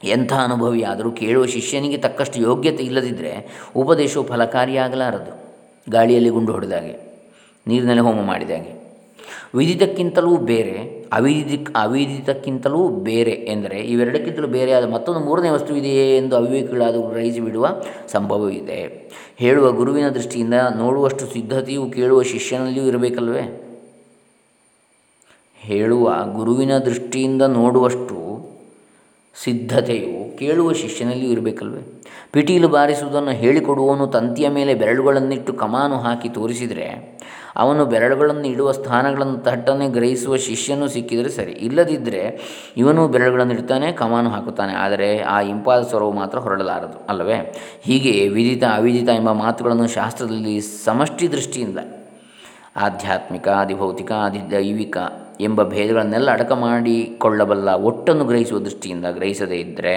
ಎಂಥ ಅನುಭವಿಯಾದರೂ ಕೇಳುವ ಶಿಷ್ಯನಿಗೆ ತಕ್ಕಷ್ಟು ಯೋಗ್ಯತೆ ಇಲ್ಲದಿದ್ದರೆ ಉಪದೇಶವು ಫಲಕಾರಿಯಾಗಲಾರದು. ಗಾಳಿಯಲ್ಲಿ ಗುಂಡು ಹೊಡೆದಾಗೆ, ನೀರಿನಲ್ಲಿ ಹೋಮ ಮಾಡಿದಾಗೆ. ವಿದಿತಕ್ಕಿಂತಲೂ ಬೇರೆ ಅವಿದಿಕ್ ಅವಿದಿತಕ್ಕಿಂತಲೂ ಬೇರೆ ಎಂದರೆ ಇವೆರಡಕ್ಕಿಂತಲೂ ಬೇರೆಯಾದ ಮತ್ತೊಂದು ಮೂರನೇ ವಸ್ತು ಇದೆಯೇ ಎಂದು ಅವಿವೇಕಿಗಳಾದ ಗ್ರಹಿಸಿ ಬಿಡುವ ಸಂಭವವಿದೆ ಹೇಳುವ ಗುರುವಿನ ದೃಷ್ಟಿಯಿಂದ ನೋಡುವಷ್ಟು ಸಿದ್ಧತೆಯು ಕೇಳುವ ಶಿಷ್ಯನಲ್ಲಿಯೂ ಇರಬೇಕಲ್ವೇ? ಹೇಳುವ ಗುರುವಿನ ದೃಷ್ಟಿಯಿಂದ ನೋಡುವಷ್ಟು ಸಿದ್ಧತೆಯು ಕೇಳುವ ಶಿಷ್ಯನಲ್ಲಿಯೂ ಇರಬೇಕಲ್ವೇ? ಪಿಟೀಲು ಬಾರಿಸುವುದನ್ನು ಹೇಳಿಕೊಡುವವನು ತಂತಿಯ ಮೇಲೆ ಬೆರಳುಗಳನ್ನಿಟ್ಟು ಕಮಾನು ಹಾಕಿ ತೋರಿಸಿದರೆ, ಅವನು ಬೆರಳುಗಳನ್ನು ಇಡುವ ಸ್ಥಾನಗಳನ್ನು ತಟ್ಟನೆ ಗ್ರಹಿಸುವ ಶಿಷ್ಯನು ಸಿಕ್ಕಿದರೆ ಸರಿ. ಇಲ್ಲದಿದ್ದರೆ ಇವನು ಬೆರಳುಗಳನ್ನು ಇಡ್ತಾನೆ, ಕಮಾನು ಹಾಕುತ್ತಾನೆ. ಆದರೆ ಆ ಇಂಪಾದ ಸ್ವರವು ಮಾತ್ರ ಹೊರಡಲಾರದು, ಅಲ್ಲವೇ? ಹೀಗೆ ವಿದಿತ ಅವಿದಿತ ಎಂಬ ಮಾತುಗಳನ್ನು ಶಾಸ್ತ್ರದಲ್ಲಿ ಸಮಷ್ಟಿ ದೃಷ್ಟಿಯಿಂದ ಆಧ್ಯಾತ್ಮಿಕ ಆದಿಭೌತಿಕ ಆದಿದೈವಿಕ ಎಂಬ ಭೇದಗಳನ್ನೆಲ್ಲ ಅಡಕ ಮಾಡಿಕೊಳ್ಳಬಲ್ಲ, ಒಟ್ಟನ್ನು ಗ್ರಹಿಸುವ ದೃಷ್ಟಿಯಿಂದ ಗ್ರಹಿಸದೇ ಇದ್ದರೆ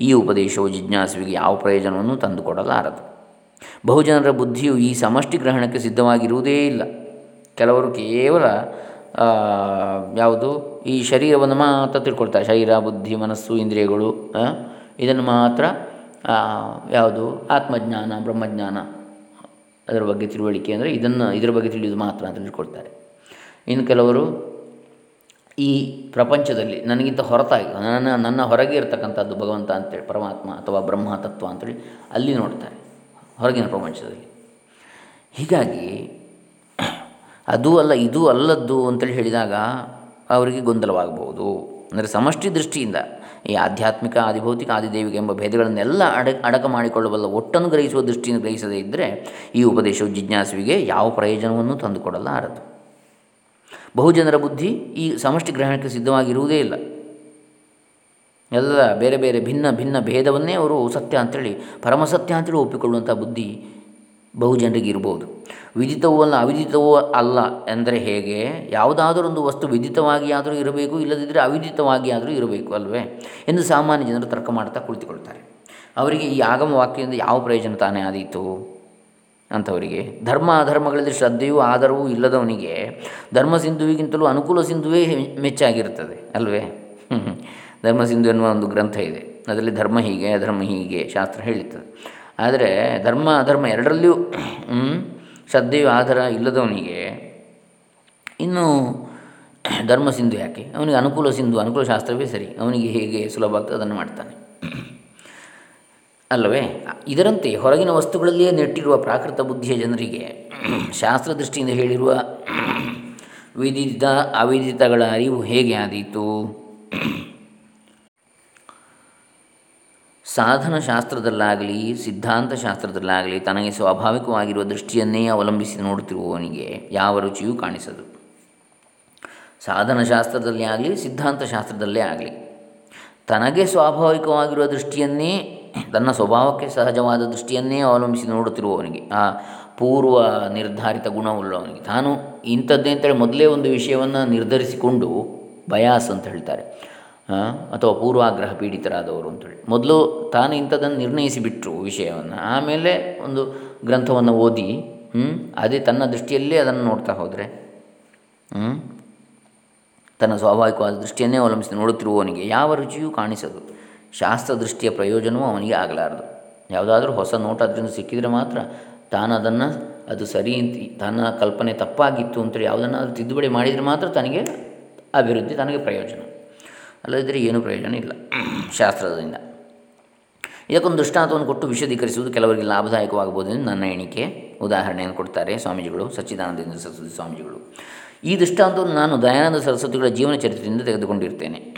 ಈ ಉಪದೇಶವು ಜಿಜ್ಞಾಸುವಿಗೆ ಯಾವ ಪ್ರಯೋಜನವನ್ನು ತಂದುಕೊಡಲಾರದು. ಬಹುಜನರ ಬುದ್ಧಿಯು ಈ ಸಮಷ್ಟಿ ಗ್ರಹಣಕ್ಕೆ ಸಿದ್ಧವಾಗಿರುವುದೇ ಇಲ್ಲ. ಕೆಲವರು ಕೇವಲ ಯಾವುದು? ಈ ಶರೀರವನ್ನು ಮಾತ್ರ ತಿಳ್ಕೊಳ್ತಾರೆ. ಶರೀರ, ಬುದ್ಧಿ, ಮನಸ್ಸು, ಇಂದ್ರಿಯಗಳು ಇದನ್ನು ಮಾತ್ರ ಯಾವುದು? ಆತ್ಮಜ್ಞಾನ, ಬ್ರಹ್ಮಜ್ಞಾನ ಅದರ ಬಗ್ಗೆ ತಿಳುವಳಿಕೆ ಅಂದರೆ ಇದನ್ನು, ಇದರ ಬಗ್ಗೆ ತಿಳಿಯೋದು ಮಾತ್ರ ಅಂತ ತಿಳ್ಕೊಳ್ತಾರೆ. ಇನ್ನು ಕೆಲವರು ಈ ಪ್ರಪಂಚದಲ್ಲಿ ನನಗಿಂತ ಹೊರತಾಗಿ, ನನ್ನ ನನ್ನ ಹೊರಗೆ ಇರತಕ್ಕಂಥದ್ದು ಭಗವಂತ ಅಂತೇಳಿ, ಪರಮಾತ್ಮ ಅಥವಾ ಬ್ರಹ್ಮ ತತ್ವ ಅಂತೇಳಿ ಅಲ್ಲಿ ನೋಡ್ತಾರೆ, ಹೊರಗಿನ ಪ್ರಪಂಚದಲ್ಲಿ. ಹೀಗಾಗಿ ಅದು ಅಲ್ಲ, ಇದು ಅಲ್ಲದ್ದು ಅಂತೇಳಿ ಹೇಳಿದಾಗ ಅವರಿಗೆ ಗೊಂದಲವಾಗಬಹುದು. ಅಂದರೆ ಸಮಷ್ಟಿ ದೃಷ್ಟಿಯಿಂದ ಈ ಆಧ್ಯಾತ್ಮಿಕ, ಆದಿಭೌತಿಕ, ಆದಿದೇವಿಗೆ ಎಂಬ ಭೇದಗಳನ್ನೆಲ್ಲ ಅಡ, ಅಡಕ ಮಾಡಿಕೊಳ್ಳಬಲ್ಲ, ಒಟ್ಟನ್ನು ಗ್ರಹಿಸುವ ದೃಷ್ಟಿಯನ್ನು ಗ್ರಹಿಸದೇ ಇದ್ದರೆ ಈ ಉಪದೇಶವು ಜಿಜ್ಞಾಸುವಿಗೆ ಯಾವ ಪ್ರಯೋಜನವನ್ನು ತಂದುಕೊಡಲಾರದು. ಬಹುಜನರ ಬುದ್ಧಿ ಈ ಸಮಷ್ಟಿ ಗ್ರಹಣಕ್ಕೆ ಸಿದ್ಧವಾಗಿರುವುದೇ ಇಲ್ಲ. ಎಲ್ಲ ಬೇರೆ ಬೇರೆ ಭಿನ್ನ ಭಿನ್ನ ಭೇದವನ್ನೇ ಅವರು ಸತ್ಯ ಅಂತೇಳಿ, ಪರಮಸತ್ಯ ಅಂತೇಳಿ ಒಪ್ಪಿಕೊಳ್ಳುವಂಥ ಬುದ್ಧಿ ಬಹುಜನರಿಗೆ ಇರ್ಬೋದು. ವಿದಿತವೂ ಅಲ್ಲ ಅವಿದಿತವೂ ಅಲ್ಲ ಎಂದರೆ ಹೇಗೆ? ಯಾವುದಾದರೊಂದು ವಸ್ತು ವಿದಿತವಾಗಿ ಆದರೂ ಇರಬೇಕು, ಇಲ್ಲದಿದ್ದರೆ ಅವಿದಿತವಾಗಿ ಆದರೂ ಇರಬೇಕು ಅಲ್ವೇ? ಎಂದು ಸಾಮಾನ್ಯ ಜನರು ತರ್ಕ ಮಾಡ್ತಾ ಕುಳಿತುಕೊಳ್ತಾರೆ. ಅವರಿಗೆ ಈ ಆಗಮ ವಾಕ್ಯದಿಂದ ಯಾವ ಪ್ರಯೋಜನ ತಾನೇ ಆದೀತು? ಅಂಥವರಿಗೆ ಧರ್ಮ ಅಧರ್ಮಗಳಲ್ಲಿ ಶ್ರದ್ಧೆಯೂ ಆಧಾರವೂ ಇಲ್ಲದವನಿಗೆ ಧರ್ಮ ಸಿಂಧುವಿಗಿಂತಲೂ ಅನುಕೂಲ ಸಿಂಧುವೇ ಮೆಚ್ಚಾಗಿರ್ತದೆ ಅಲ್ವೇ? ಧರ್ಮ ಸಿಂಧು ಎನ್ನುವ ಒಂದು ಗ್ರಂಥ ಇದೆ. ಅದರಲ್ಲಿ ಧರ್ಮ ಹೀಗೆ, ಅಧರ್ಮ ಹೀಗೆ ಶಾಸ್ತ್ರ ಹೇಳುತ್ತದೆ ಆದರೆ ಧರ್ಮ, ಅಧರ್ಮ ಎರಡರಲ್ಲಿಯೂ ಶ್ರದ್ಧೆಯು ಆಧಾರ ಇಲ್ಲದವನಿಗೆ ಇನ್ನು ಧರ್ಮ ಸಿಂಧು ಯಾಕೆ? ಅವನಿಗೆ ಅನುಕೂಲ ಸಿಂಧು, ಅನುಕೂಲ ಶಾಸ್ತ್ರವೇ ಸರಿ. ಅವನಿಗೆ ಹೇಗೆ ಸುಲಭ ಆಗ್ತದೆ ಅದನ್ನು ಮಾಡ್ತಾನೆ. ಅಲ್ಲವೇ? ಇದರಂತೆ ಹೊರಗಿನ ವಸ್ತುಗಳಲ್ಲಿಯೇ ನೆಟ್ಟಿರುವ ಪ್ರಾಕೃತ ಬುದ್ಧಿಯ ಜನರಿಗೆ ಶಾಸ್ತ್ರದೃಷ್ಟಿಯಿಂದ ಹೇಳಿರುವ ವಿದಿತ ಅವಿದಿತಗಳ ಅರಿವು ಹೇಗೆ ಆದೀತು? ಸಾಧನ ಶಾಸ್ತ್ರದಲ್ಲಾಗಲಿ ಸಿದ್ಧಾಂತ ಶಾಸ್ತ್ರದಲ್ಲಾಗಲಿ ತನಗೆ ಸ್ವಾಭಾವಿಕವಾಗಿರುವ ದೃಷ್ಟಿಯನ್ನೇ ಅವಲಂಬಿಸಿ ನೋಡುತ್ತಿರುವವನಿಗೆ ಯಾವ ರುಚಿಯೂ ಕಾಣಿಸದು. ಸಾಧನ ಶಾಸ್ತ್ರದಲ್ಲಿ ಆಗಲಿ ಸಿದ್ಧಾಂತ ಶಾಸ್ತ್ರದಲ್ಲೇ ಆಗಲಿ, ತನಗೆ ಸ್ವಾಭಾವಿಕವಾಗಿರುವ ದೃಷ್ಟಿಯನ್ನೇ ತನ್ನ ಸ್ವಭಾವಕ್ಕೆ ಸಹಜವಾದ ದೃಷ್ಟಿಯನ್ನೇ ಅವಲಂಬಿಸಿ ನೋಡುತ್ತಿರುವವನಿಗೆ, ಆ ಪೂರ್ವ ನಿರ್ಧಾರಿತ ಗುಣವುಳ್ಳವನಿಗೆ. ತಾನು ಇಂಥದ್ದೇ ಅಂತೇಳಿ ಮೊದಲೇ ಒಂದು ವಿಷಯವನ್ನು ನಿರ್ಧರಿಸಿಕೊಂಡು ಬಯಾಸ್ ಅಂತ ಹೇಳ್ತಾರೆ. ಅಥವಾ ಪೂರ್ವಾಗ್ರಹ ಪೀಡಿತರಾದವರು ಅಂತೇಳಿ. ಮೊದಲು ತಾನು ಇಂಥದ್ದನ್ನು ನಿರ್ಣಯಿಸಿಬಿಟ್ರು ವಿಷಯವನ್ನು. ಆಮೇಲೆ ಒಂದು ಗ್ರಂಥವನ್ನು ಓದಿ ಅದೇ ತನ್ನ ದೃಷ್ಟಿಯಲ್ಲೇ ಅದನ್ನು ನೋಡ್ತಾ ಹೋದರೆ ತನ್ನ ಸ್ವಾಭಾವಿಕವಾದ ದೃಷ್ಟಿಯನ್ನೇ ಅವಲಂಬಿಸಿ ನೋಡುತ್ತಿರುವವನಿಗೆ ಯಾವ ರುಚಿಯೂ ಕಾಣಿಸದು. ಶಾಸ್ತ್ರ ದೃಷ್ಟಿಯ ಪ್ರಯೋಜನವೂ ಅವನಿಗೆ ಆಗಲಾರದು. ಯಾವುದಾದ್ರೂ ಹೊಸ ನೋಟ ಅದರಿಂದ ಸಿಕ್ಕಿದರೆ ಮಾತ್ರ ತಾನು ಅದನ್ನು, ಅದು ಸರಿ ತನ್ನ ಕಲ್ಪನೆ ತಪ್ಪಾಗಿತ್ತು ಅಂತೇಳಿ ಯಾವುದನ್ನಾದರೂ ತಿದ್ದುಪಡಿ ಮಾಡಿದರೆ ಮಾತ್ರ ತನಗೆ ಅಭಿವೃದ್ಧಿ, ತನಗೆ ಪ್ರಯೋಜನ. ಅಲ್ಲದಿದ್ದರೆ ಏನೂ ಪ್ರಯೋಜನ ಇಲ್ಲ ಶಾಸ್ತ್ರದಿಂದ. ಇದಕ್ಕೊಂದು ದೃಷ್ಟಾಂತವನ್ನು ಕೊಟ್ಟು ವಿಶದೀಕರಿಸುವುದು ಕೆಲವರಿಗೆ ಲಾಭದಾಯಕವಾಗಬಹುದು ಎಂದು ನನ್ನ ಎಣಿಕೆ. ಉದಾಹರಣೆಯನ್ನು ಕೊಡ್ತಾರೆ ಸ್ವಾಮೀಜಿಗಳು, ಸಚ್ಚಿದಾನಂದ ಸರಸ್ವತಿ ಸ್ವಾಮೀಜಿಗಳು. ಈ ದೃಷ್ಟಾಂತವನ್ನು ನಾನು ದಯಾನಂದ ಸರಸ್ವತಿಗಳ ಜೀವನ ಚರಿತ್ರೆಯಿಂದ ತೆಗೆದುಕೊಂಡಿರ್ತೇನೆ.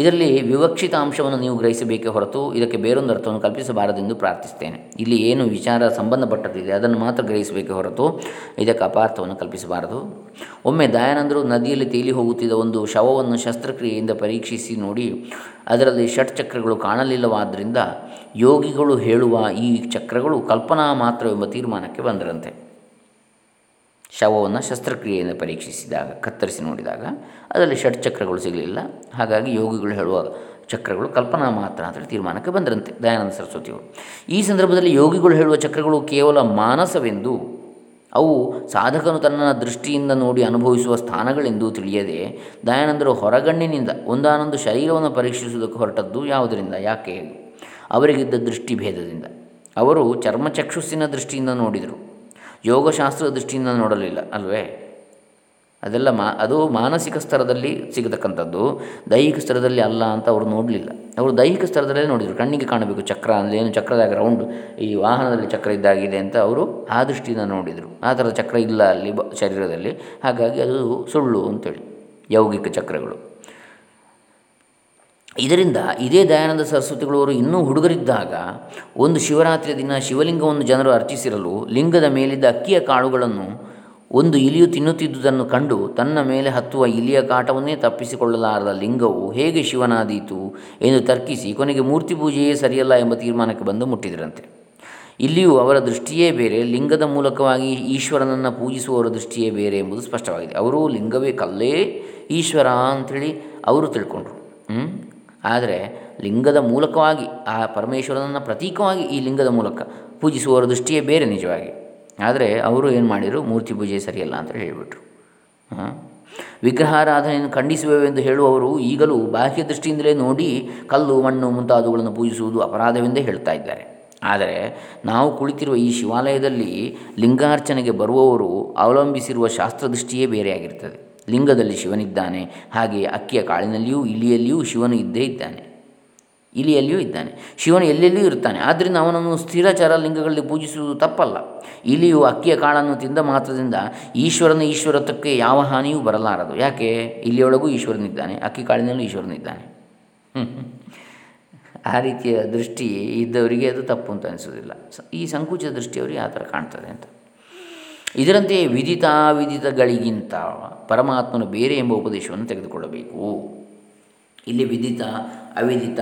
ಇದರಲ್ಲಿ ವಿವಕ್ಷಿತ ಅಂಶವನ್ನು ನೀವು ಗ್ರಹಿಸಬೇಕೇ ಹೊರತು ಇದಕ್ಕೆ ಬೇರೊಂದು ಅರ್ಥವನ್ನು ಕಲ್ಪಿಸಬಾರದೆಂದು ಪ್ರಾರ್ಥಿಸ್ತೇನೆ ಇಲ್ಲಿ ಏನು ವಿಚಾರ ಸಂಬಂಧಪಟ್ಟದಿದೆ ಅದನ್ನು ಮಾತ್ರ ಗ್ರಹಿಸಬೇಕೇ ಹೊರತು ಇದಕ್ಕೆ ಅಪಾರ್ಥವನ್ನು ಕಲ್ಪಿಸಬಾರದು. ಒಮ್ಮೆ ದಯಾನಂದರು ನದಿಯಲ್ಲಿ ತೇಲಿ ಹೋಗುತ್ತಿದ್ದ ಒಂದು ಶವವನ್ನು ಶಸ್ತ್ರಕ್ರಿಯೆಯಿಂದ ಪರೀಕ್ಷಿಸಿ ನೋಡಿ ಅದರಲ್ಲಿ ಷಟ್ ಚಕ್ರಗಳು ಕಾಣಲಿಲ್ಲವಾದ್ದರಿಂದ ಯೋಗಿಗಳು ಹೇಳುವ ಈ ಚಕ್ರಗಳು ಕಲ್ಪನಾ ಮಾತ್ರವೆಂಬ ತೀರ್ಮಾನಕ್ಕೆ ಬಂದರಂತೆ. ಶವವನ್ನು ಶಸ್ತ್ರಕ್ರಿಯೆಯಿಂದ ಪರೀಕ್ಷಿಸಿದಾಗ, ಕತ್ತರಿಸಿ ನೋಡಿದಾಗ ಅದರಲ್ಲಿ ಷಟ್ಚಕ್ರಗಳು ಸಿಗಲಿಲ್ಲ. ಹಾಗಾಗಿ ಯೋಗಿಗಳು ಹೇಳುವ ಚಕ್ರಗಳು ಕಲ್ಪನಾ ಮಾತ್ರ ಅಂತೇಳಿ ತೀರ್ಮಾನಕ್ಕೆ ಬಂದರಂತೆ ದಯಾನಂದ ಸರಸ್ವತಿಯವರು. ಈ ಸಂದರ್ಭದಲ್ಲಿ ಯೋಗಿಗಳು ಹೇಳುವ ಚಕ್ರಗಳು ಕೇವಲ ಮಾನಸವೆಂದು, ಅವು ಸಾಧಕನು ತನ್ನ ದೃಷ್ಟಿಯಿಂದ ನೋಡಿ ಅನುಭವಿಸುವ ಸ್ಥಾನಗಳೆಂದು ತಿಳಿಯದೆ ದಯಾನಂದರು ಹೊರಗಣ್ಣಿನಿಂದ ಒಂದಾನೊಂದು ಶರೀರವನ್ನು ಪರೀಕ್ಷಿಸುವುದಕ್ಕೆ ಹೊರಟದ್ದು ಯಾವುದರಿಂದ? ಯಾಕೆ? ಅವರಿಗಿದ್ದ ದೃಷ್ಟಿಭೇದದಿಂದ. ಅವರು ಚರ್ಮಚಕ್ಷುಸ್ಸಿನ ದೃಷ್ಟಿಯಿಂದ ನೋಡಿದರು. ಯೋಗಶಾಸ್ತ್ರದ ದೃಷ್ಟಿಯಿಂದ ನೋಡಲಿಲ್ಲ, ಅಲ್ವೇ? ಅದೆಲ್ಲ ಮಾ, ಅದು ಮಾನಸಿಕ ಸ್ತರದಲ್ಲಿ ಸಿಗತಕ್ಕಂಥದ್ದು, ದೈಹಿಕ ಸ್ತರದಲ್ಲಿ ಅಲ್ಲ ಅಂತ ಅವರು ನೋಡಲಿಲ್ಲ. ಅವರು ದೈಹಿಕ ಸ್ತರದಲ್ಲೇ ನೋಡಿದರು, ಕಣ್ಣಿಗೆ ಕಾಣಬೇಕು, ಚಕ್ರ ಅಂದರೆ ಏನು? ಚಕ್ರದಾಗ ರೌಂಡ್ ಈ ವಾಹನದಲ್ಲಿ ಚಕ್ರ ಇದ್ದಾಗಿದೆ ಅಂತ ಅವರು ಆ ದೃಷ್ಟಿಯಿಂದ ನೋಡಿದರು. ಆ ಥರದ ಚಕ್ರ ಇಲ್ಲ ಅಲ್ಲಿ ಶರೀರದಲ್ಲಿ. ಹಾಗಾಗಿ ಅದು ಸುಳ್ಳು ಅಂತೇಳಿ, ಯೌಗಿಕ ಚಕ್ರಗಳು. ಇದರಿಂದ ಇದೇ ದಯಾನಂದ ಸರಸ್ವತಿಗಳವರು ಇನ್ನೂ ಹುಡುಗರಿದ್ದಾಗ ಒಂದು ಶಿವರಾತ್ರಿಯ ದಿನ ಶಿವಲಿಂಗವನ್ನು ಜನರು ಅರ್ಚಿಸಿರಲು ಲಿಂಗದ ಮೇಲಿದ್ದ ಅಕ್ಕಿಯ ಕಾಳುಗಳನ್ನು ಒಂದು ಇಲಿಯು ತಿನ್ನುತ್ತಿದ್ದುದನ್ನು ಕಂಡು ತನ್ನ ಮೇಲೆ ಹತ್ತುವ ಇಲಿಯ ಕಾಟವನ್ನೇ ತಪ್ಪಿಸಿಕೊಳ್ಳಲಾರದ ಲಿಂಗವು ಹೇಗೆ ಶಿವನಾದೀತು ಎಂದು ತರ್ಕಿಸಿ ಕೊನೆಗೆ ಮೂರ್ತಿ ಪೂಜೆಯೇ ಸರಿಯಲ್ಲ ಎಂಬ ತೀರ್ಮಾನಕ್ಕೆ ಬಂದು ಮುಟ್ಟಿದರಂತೆ. ಇಲ್ಲಿಯೂ ಅವರ ದೃಷ್ಟಿಯೇ ಬೇರೆ, ಲಿಂಗದ ಮೂಲಕವಾಗಿ ಈಶ್ವರನನ್ನು ಪೂಜಿಸುವವರ ದೃಷ್ಟಿಯೇ ಬೇರೆ ಎಂಬುದು ಸ್ಪಷ್ಟವಾಗಿದೆ. ಅವರು ಲಿಂಗವೇ ಕಲ್ಲೇ ಈಶ್ವರ ಅಂಥೇಳಿ ಅವರು ತಿಳ್ಕೊಂಡ್ರು. ಆದರೆ ಲಿಂಗದ ಮೂಲಕವಾಗಿ ಆ ಪರಮೇಶ್ವರನನ್ನು ಪ್ರತೀಕವಾಗಿ ಈ ಲಿಂಗದ ಮೂಲಕ ಪೂಜಿಸುವವರ ದೃಷ್ಟಿಯೇ ಬೇರೆ ನಿಜವಾಗಿ. ಆದರೆ ಅವರು ಏನು ಮಾಡಿದರು? ಮೂರ್ತಿ ಪೂಜೆ ಸರಿಯಲ್ಲ ಅಂತ ಹೇಳಿಬಿಟ್ರು. ವಿಗ್ರಹಾರಾಧನೆಯನ್ನು ಖಂಡಿಸುವೆವೆಂದು ಹೇಳುವವರು ಈಗಲೂ ಬಾಹ್ಯ ದೃಷ್ಟಿಯಿಂದಲೇ ನೋಡಿ ಕಲ್ಲು, ಮಣ್ಣು ಮುಂತಾದವುಗಳನ್ನು ಪೂಜಿಸುವುದು ಅಪರಾಧವೆಂದೇ ಹೇಳ್ತಾ ಇದ್ದಾರೆ. ಆದರೆ ನಾವು ಕುಳಿತಿರುವ ಈ ಶಿವಾಲಯದಲ್ಲಿ ಲಿಂಗಾರ್ಚನೆಗೆ ಬರುವವರು ಅವಲಂಬಿಸಿರುವ ಶಾಸ್ತ್ರದೃಷ್ಟಿಯೇ ಬೇರೆಯಾಗಿರ್ತದೆ. ಲಿಂಗದಲ್ಲಿ ಶಿವನಿದ್ದಾನೆ. ಹಾಗೆ ಅಕ್ಕಿಯ ಕಾಳಿನಲ್ಲಿಯೂ ಇಲಿಯಲ್ಲಿಯೂ ಶಿವನು ಇದ್ದೇ ಇದ್ದಾನೆ. ಇಲಿಯಲ್ಲಿಯೂ ಇದ್ದಾನೆ. ಶಿವನು ಎಲ್ಲೆಲ್ಲಿಯೂ ಇರ್ತಾನೆ ಆದ್ದರಿಂದ ಅವನನ್ನು ಸ್ಥಿರಚಾರ ಲಿಂಗಗಳಲ್ಲಿ ಪೂಜಿಸುವುದು ತಪ್ಪಲ್ಲ. ಇಲಿಯು ಅಕ್ಕಿಯ ಕಾಳನ್ನು ತಿಂದ ಮಾತ್ರದಿಂದ ಈಶ್ವರನ ಈಶ್ವರತ್ವಕ್ಕೆ ಯಾವ ಹಾನಿಯೂ ಬರಲಾರದು. ಯಾಕೆ? ಇಲ್ಲಿಯೊಳಗೂ ಈಶ್ವರನಿದ್ದಾನೆ, ಅಕ್ಕಿ ಕಾಳಿನಲ್ಲೂ ಈಶ್ವರನಿದ್ದಾನೆ. ಆ ರೀತಿಯ ದೃಷ್ಟಿ ಇದ್ದವರಿಗೆ ಅದು ತಪ್ಪು ಅಂತ ಅನಿಸೋದಿಲ್ಲ ಈ ಸಂಕುಚಿತ ದೃಷ್ಟಿಯವರಿಗೆ ಆ ಥರ ಕಾಣ್ತದೆ ಅಂತ. ಇದರಂತೆ ವಿದಿತಾವಿದಿತಗಳಿಗಿಂತ ಪರಮಾತ್ಮನು ಬೇರೆ ಎಂಬ ಉಪದೇಶವನ್ನು ತೆಗೆದುಕೊಳ್ಳಬೇಕು. ಇಲ್ಲಿ ವಿದಿತ, ಅವಿದಿತ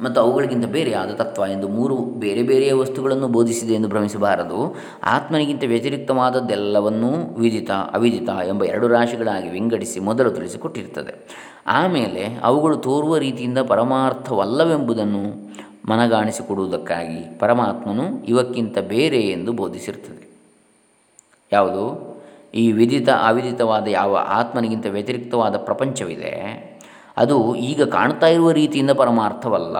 ಮತ್ತು ಅವುಗಳಿಗಿಂತ ಬೇರೆ ಆದ ತತ್ವ ಎಂದು ಮೂರು ಬೇರೆ ಬೇರೆಯ ವಸ್ತುಗಳನ್ನು ಬೋಧಿಸಿದೆ ಎಂದು ಭ್ರಮಿಸಬಾರದು. ಆತ್ಮನಿಗಿಂತ ವ್ಯತಿರಿಕ್ತವಾದದ್ದೆಲ್ಲವನ್ನೂ ವಿದಿತ, ಅವಿದಿತ ಎಂಬ ಎರಡು ರಾಶಿಗಳಾಗಿ ವಿಂಗಡಿಸಿ ಮೊದಲು ತಿಳಿಸಿಕೊಟ್ಟಿರ್ತದೆ. ಆಮೇಲೆ ಅವುಗಳು ತೋರುವ ರೀತಿಯಿಂದ ಪರಮಾರ್ಥವಲ್ಲವೆಂಬುದನ್ನು ಮನಗಾಣಿಸಿಕೊಡುವುದಕ್ಕಾಗಿ ಪರಮಾತ್ಮನು ಇವಕ್ಕಿಂತ ಬೇರೆ ಎಂದು ಬೋಧಿಸಿರ್ತದೆ. ಯಾವುದು? ಈ ವಿದಿತ ಅವಿದಿತವಾದ ಯಾವ ಆತ್ಮನಿಗಿಂತ ವ್ಯತಿರಿಕ್ತವಾದ ಪ್ರಪಂಚವಿದೆ, ಅದು ಈಗ ಕಾಣ್ತಾ ಇರುವ ರೀತಿಯಿಂದ ಪರಮಾರ್ಥವಲ್ಲ.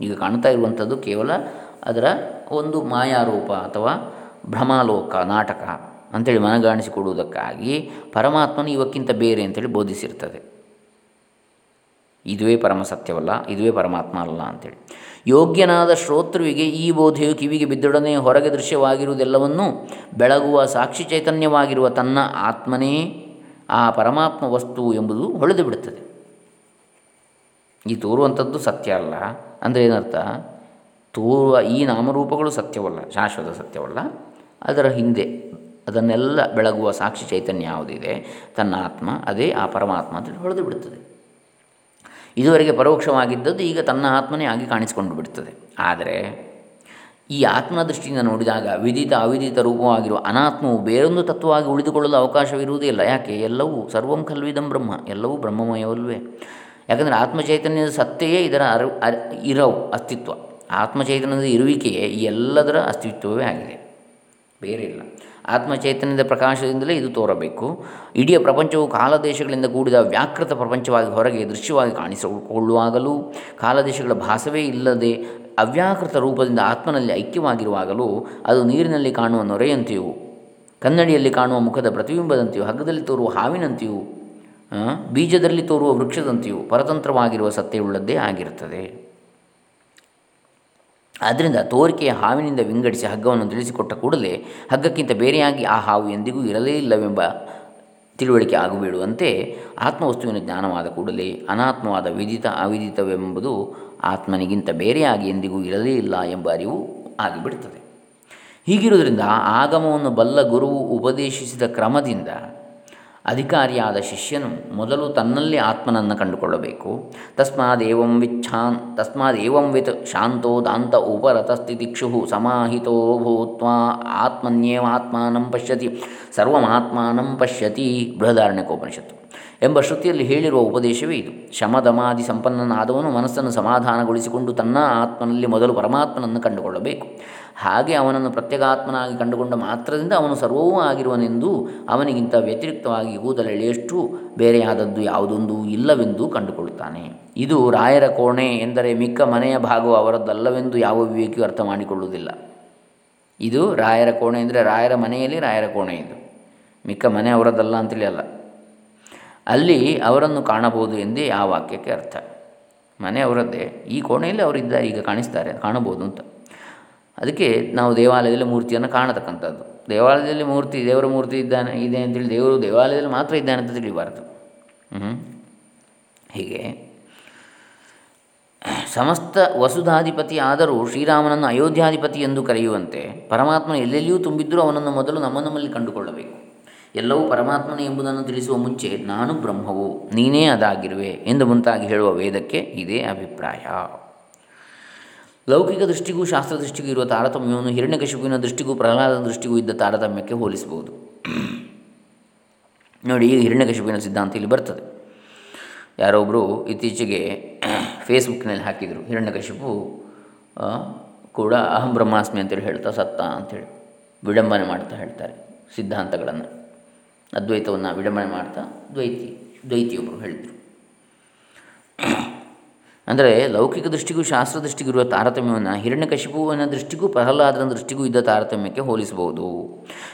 ಈಗ ಕಾಣ್ತಾ ಇರುವಂಥದ್ದು ಕೇವಲ ಅದರ ಒಂದು ಮಾಯಾರೂಪ ಅಥವಾ ಭ್ರಮಾಲೋಕ, ನಾಟಕ ಅಂಥೇಳಿ ಮನಗಾಣಿಸಿಕೊಡುವುದಕ್ಕಾಗಿ ಪರಮಾತ್ಮನು ಇವಕ್ಕಿಂತ ಬೇರೆ ಅಂತೇಳಿ ಬೋಧಿಸಿರ್ತದೆ. ಇದುವೇ ಪರಮ ಸತ್ಯವಲ್ಲ ಇದುವೇ ಪರಮಾತ್ಮ ಅಲ್ಲ ಅಂತೇಳಿ. ಯೋಗ್ಯನಾದ ಶ್ರೋತೃವಿಗೆ ಈ ಬೋಧೆಯು ಕಿವಿಗೆ ಬಿದ್ದೊಡನೆ ಹೊರಗೆ ದೃಶ್ಯವಾಗಿರುವುದೆಲ್ಲವನ್ನೂ ಬೆಳಗುವ ಸಾಕ್ಷಿ ಚೈತನ್ಯವಾಗಿರುವ ತನ್ನ ಆತ್ಮನೇ ಆ ಪರಮಾತ್ಮ ವಸ್ತು ಎಂಬುದು ಹೊಳೆದು ಬಿಡುತ್ತದೆ. ಈ ತೋರುವಂಥದ್ದು ಸತ್ಯ ಅಲ್ಲ. ಅಂದರೆ ಏನರ್ಥ? ತೋರುವ ಈ ನಾಮರೂಪಗಳು ಸತ್ಯವಲ್ಲ, ಶಾಶ್ವತ ಸತ್ಯವಲ್ಲ. ಅದರ ಹಿಂದೆ ಅದನ್ನೆಲ್ಲ ಬೆಳಗುವ ಸಾಕ್ಷಿ ಚೈತನ್ಯ ಯಾವುದಿದೆ? ತನ್ನ ಆತ್ಮ, ಅದೇ ಆ ಪರಮಾತ್ಮ ಅಂತ ಹೊಳೆದು ಬಿಡುತ್ತದೆ. ಇದುವರೆಗೆ ಪರೋಕ್ಷವಾಗಿದ್ದದ್ದು ಈಗ ತನ್ನ ಆತ್ಮನೇ ಆಗಿ ಕಾಣಿಸಿಕೊಂಡು ಬಿಡುತ್ತದೆ ಆದರೆ ಈ ಆತ್ಮದೃಷ್ಟಿಯಿಂದ ನೋಡಿದಾಗ ವಿದಿತ ಅವಿದಿತ ರೂಪವಾಗಿರುವ ಅನಾತ್ಮವು ಬೇರೊಂದು ತತ್ವವಾಗಿ ಉಳಿದುಕೊಳ್ಳಲು ಅವಕಾಶವಿರುವುದೇ ಇಲ್ಲ. ಯಾಕೆ? ಎಲ್ಲವೂ ಸರ್ವಂ ಖಲ್ವಿದಂ ಬ್ರಹ್ಮ, ಎಲ್ಲವೂ ಬ್ರಹ್ಮಮಯವಲ್ವೇ. ಯಾಕಂದರೆ ಆತ್ಮಚೈತನ್ಯದ ಸತ್ತೆಯೇ ಇದರ ಅರಿವು ಇರವು, ಅಸ್ತಿತ್ವ. ಆತ್ಮಚೈತನ್ಯದ ಇರುವಿಕೆಯೇ ಈ ಎಲ್ಲದರ ಅಸ್ತಿತ್ವವೇ ಆಗಿದೆ. ಬೇರೆ ಇಲ್ಲ. ಆತ್ಮಚೈತನ್ಯದ ಪ್ರಕಾಶದಿಂದಲೇ ಇದು ತೋರಬೇಕು. ಇಡೀ ಪ್ರಪಂಚವು ಕಾಲದೇಶಗಳಿಂದ ಕೂಡಿದ ವ್ಯಾಕೃತ ಪ್ರಪಂಚವಾಗಿ ಹೊರಗೆ ದೃಶ್ಯವಾಗಿ ಕಾಣಿಸಿಕೊಳ್ಳುವಾಗಲೂ, ಕಾಲದೇಶಗಳ ಭಾಸವೇ ಇಲ್ಲದೆ ಅವ್ಯಾಕೃತ ರೂಪದಿಂದ ಆತ್ಮನಲ್ಲಿ ಐಕ್ಯವಾಗಿರುವಾಗಲೂ ಅದು ನೀರಿನಲ್ಲಿ ಕಾಣುವ ನೊರೆಯಂತೆಯೂ, ಕನ್ನಡಿಯಲ್ಲಿ ಕಾಣುವ ಮುಖದ ಪ್ರತಿಬಿಂಬದಂತೆಯೂ, ಹಗ್ಗದಲ್ಲಿ ತೋರುವ ಹಾವಿನಂತೆಯೂ ಬೀಜದಲ್ಲಿ ತೋರುವ ವೃಕ್ಷದಂತೆಯೂ ಪರತಂತ್ರವಾಗಿರುವ ಸತ್ಯವುಳ್ಳದ್ದೇ ಆಗಿರುತ್ತದೆ. ಆದ್ದರಿಂದ ತೋರಿಕೆಯ ಹಾವಿನಿಂದ ವಿಂಗಡಿಸಿ ಹಗ್ಗವನ್ನು ತಿಳಿಸಿಕೊಟ್ಟ ಕೂಡಲೇ ಹಗ್ಗಕ್ಕಿಂತ ಬೇರೆಯಾಗಿ ಆ ಹಾವು ಎಂದಿಗೂ ಇರಲೇ ಇಲ್ಲವೆಂಬ ತಿಳುವಳಿಕೆ ಆಗಬೇಡುವಂತೆ ಆತ್ಮವಸ್ತುವಿನ ಜ್ಞಾನವಾದ ಕೂಡಲೇ ಅನಾತ್ಮವಾದ ವಿದಿತ ಅವಿದಿತವೆಂಬುದು ಆತ್ಮನಿಗಿಂತ ಬೇರೆಯಾಗಿ ಎಂದಿಗೂ ಇರಲೇ ಇಲ್ಲ ಎಂಬ ಅರಿವು ಆಗಿಬಿಡುತ್ತದೆ ಹೀಗಿರುವುದರಿಂದ ಆಗಮವನ್ನು ಬಲ್ಲ ಗುರುವು ಉಪದೇಶಿಸಿದ ಕ್ರಮದಿಂದ ಅಧಿಕಾರಿಯಾದ ಶಿಷ್ಯನು ಮೊದಲು ತನ್ನಲ್ಲಿ ಆತ್ಮನನ್ನು ಕಂಡುಕೊಳ್ಳಬೇಕು. ತಸ್ಮಾದೇವಂ ವಿಚ್ಛಾನ್ ತಸ್ಮಾದೇವಂ ವಿತ್ ಶಾಂತೋ ದಾಂತ ಉಪರತಸ್ಥಿತಿಕ್ಷು ಸಮಾಹಿತೋ ಭೂತ್ವ ಆತ್ಮನ್ಯೇವಾತ್ಮಾನಂ ಪಶ್ಯತಿ, ಸರ್ವಮಾತ್ಮಾನಂ ಪಶ್ಯತಿ ಬೃಹದಾರಣ್ಯಕೋಪನಿಷತ್ತು ಎಂಬ ಶ್ರುತಿಯಲ್ಲಿ ಹೇಳಿರುವ ಉಪದೇಶವೇ ಇದು. ಶಮದಮಾದಿ ಸಂಪನ್ನನಾದವನು ಮನಸ್ಸನ್ನು ಸಮಾಧಾನಗೊಳಿಸಿಕೊಂಡು ತನ್ನ ಆತ್ಮನಲ್ಲಿ ಮೊದಲು ಪರಮಾತ್ಮನನ್ನು ಕಂಡುಕೊಳ್ಳಬೇಕು. ಹಾಗೆ ಅವನನ್ನು ಪ್ರತ್ಯಗಾತ್ಮನಾಗಿ ಕಂಡುಕೊಂಡ ಮಾತ್ರದಿಂದ ಅವನು ಸರ್ವವೂ ಆಗಿರುವನೆಂದು ಅವನಿಗಿಂತ ವ್ಯತಿರಿಕ್ತವಾಗಿ ಕೂದಲೆಳೆಯಷ್ಟು ಬೇರೆಯಾದದ್ದು ಯಾವುದೊಂದು ಇಲ್ಲವೆಂದು ಕಂಡುಕೊಳ್ಳುತ್ತಾನೆ. ಇದು ರಾಯರ ಕೋಣೆ ಎಂದರೆ ಮಿಕ್ಕ ಮನೆಯ ಭಾಗವು ಅವರದ್ದಲ್ಲವೆಂದು ಯಾವ ವಿವೇಕಿಯು ಅರ್ಥ ಮಾಡಿಕೊಳ್ಳುವುದಿಲ್ಲ ಇದು ರಾಯರ ಕೋಣೆ ಅಂದರೆ ರಾಯರ ಮನೆಯಲ್ಲಿ ರಾಯರ ಕೋಣೆ ಇದು. ಮಿಕ್ಕ ಮನೆ ಅವರದ್ದಲ್ಲ ಅಂತೇಳಿ ಅಲ್ಲ. ಅಲ್ಲಿ ಅವರನ್ನು ಕಾಣಬಹುದು ಎಂದೇ ಆ ವಾಕ್ಯಕ್ಕೆ ಅರ್ಥ. ಮನೆ ಅವರದ್ದೇ. ಈ ಕೋಣೆಯಲ್ಲಿ ಅವರಿದ್ದಾರೆ, ಈಗ ಕಾಣಿಸ್ತಾರೆ, ಕಾಣಬಹುದು ಅಂತ. ಅದಕ್ಕೆ ನಾವು ದೇವಾಲಯದಲ್ಲಿ ಮೂರ್ತಿಯನ್ನು ಕಾಣತಕ್ಕಂಥದ್ದು. ದೇವಾಲಯದಲ್ಲಿ ಮೂರ್ತಿ, ದೇವರ ಮೂರ್ತಿ ಇದ್ದಾನೆ, ಇದೆ ಅಂತೇಳಿ ದೇವರು ದೇವಾಲಯದಲ್ಲಿ ಮಾತ್ರ ಇದ್ದಾನೆ ಅಂತ ತಿಳಿಬಾರದು. ಹೀಗೆ ಸಮಸ್ತ ವಸುಧಾಧಿಪತಿ ಆದರೂ ಶ್ರೀರಾಮನನ್ನು ಅಯೋಧ್ಯಾಧಿಪತಿ ಎಂದು ಕರೆಯುವಂತೆ ಪರಮಾತ್ಮ ಎಲ್ಲೆಲ್ಲಿಯೂ ತುಂಬಿದ್ದರೂ ಅವನನ್ನು ಮೊದಲು ನಮ್ಮ ನಮ್ಮಲ್ಲಿ ಕಂಡುಕೊಳ್ಳಬೇಕು. ಎಲ್ಲವೂ ಪರಮಾತ್ಮನೇ ಎಂಬುದನ್ನು ತಿಳಿಸುವ ಮುಂಚೆ ನಾನು ಬ್ರಹ್ಮವು, ನೀನೇ ಅದಾಗಿರುವೆ ಎಂದು ಮುಂತಾಗಿ ಹೇಳುವ ವೇದಕ್ಕೆ ಇದೇ ಅಭಿಪ್ರಾಯ. ಲೌಕಿಕ ದೃಷ್ಟಿಗೂ ಶಾಸ್ತ್ರ ದೃಷ್ಟಿಗೂ ಇರುವ ತಾರತಮ್ಯವನ್ನು ಹಿರಣ್ಯಕಶಿಪುವಿನ ದೃಷ್ಟಿಗೂ ಪ್ರಹ್ಲಾದನ ದೃಷ್ಟಿಗೂ ಇದ್ದ ತಾರತಮ್ಯಕ್ಕೆ ಹೋಲಿಸಬಹುದು. ನೋಡಿ, ಈಗ ಹಿರಣ್ಯಕಶಿಪುವಿನ ಸಿದ್ಧಾಂತ ಇಲ್ಲಿ ಬರ್ತದೆ. ಯಾರೊಬ್ಬರು ಇತ್ತೀಚೆಗೆ ಫೇಸ್ಬುಕ್ನಲ್ಲಿ ಹಾಕಿದರು, ಹಿರಣ್ಯಕಶಿಪು ಕೂಡ ಅಹಂ ಬ್ರಹ್ಮಾಸ್ಮಿ ಅಂತೇಳಿ ಹೇಳ್ತಾ, ಸತ್ತ ಅಂಥೇಳಿ ವಿಡಂಬನೆ ಮಾಡ್ತಾ ಹೇಳ್ತಾರೆ ಸಿದ್ಧಾಂತಗಳನ್ನು. ಅದ್ವೈತವನ್ನು ವಿಡಂಬನೆ ಮಾಡ್ತಾ ದ್ವೈತಿ ದ್ವೈತಿಯೊಬ್ಬರು ಹೇಳಿದರು. ಅಂದರೆ ಲೌಕಿಕ ದೃಷ್ಟಿಗೂ ಶಾಸ್ತ್ರ ದೃಷ್ಟಿಗೂ ಇರುವ ತಾರತಮ್ಯವನ್ನು ಹಿರಣ್ಯಕಶಿಪುವಿನ ದೃಷ್ಟಿಗೂ ಪ್ರಹ್ಲಾದನ ದೃಷ್ಟಿಗೂ ಇದ್ದ ತಾರತಮ್ಯಕ್ಕೆ ಹೋಲಿಸಬಹುದು.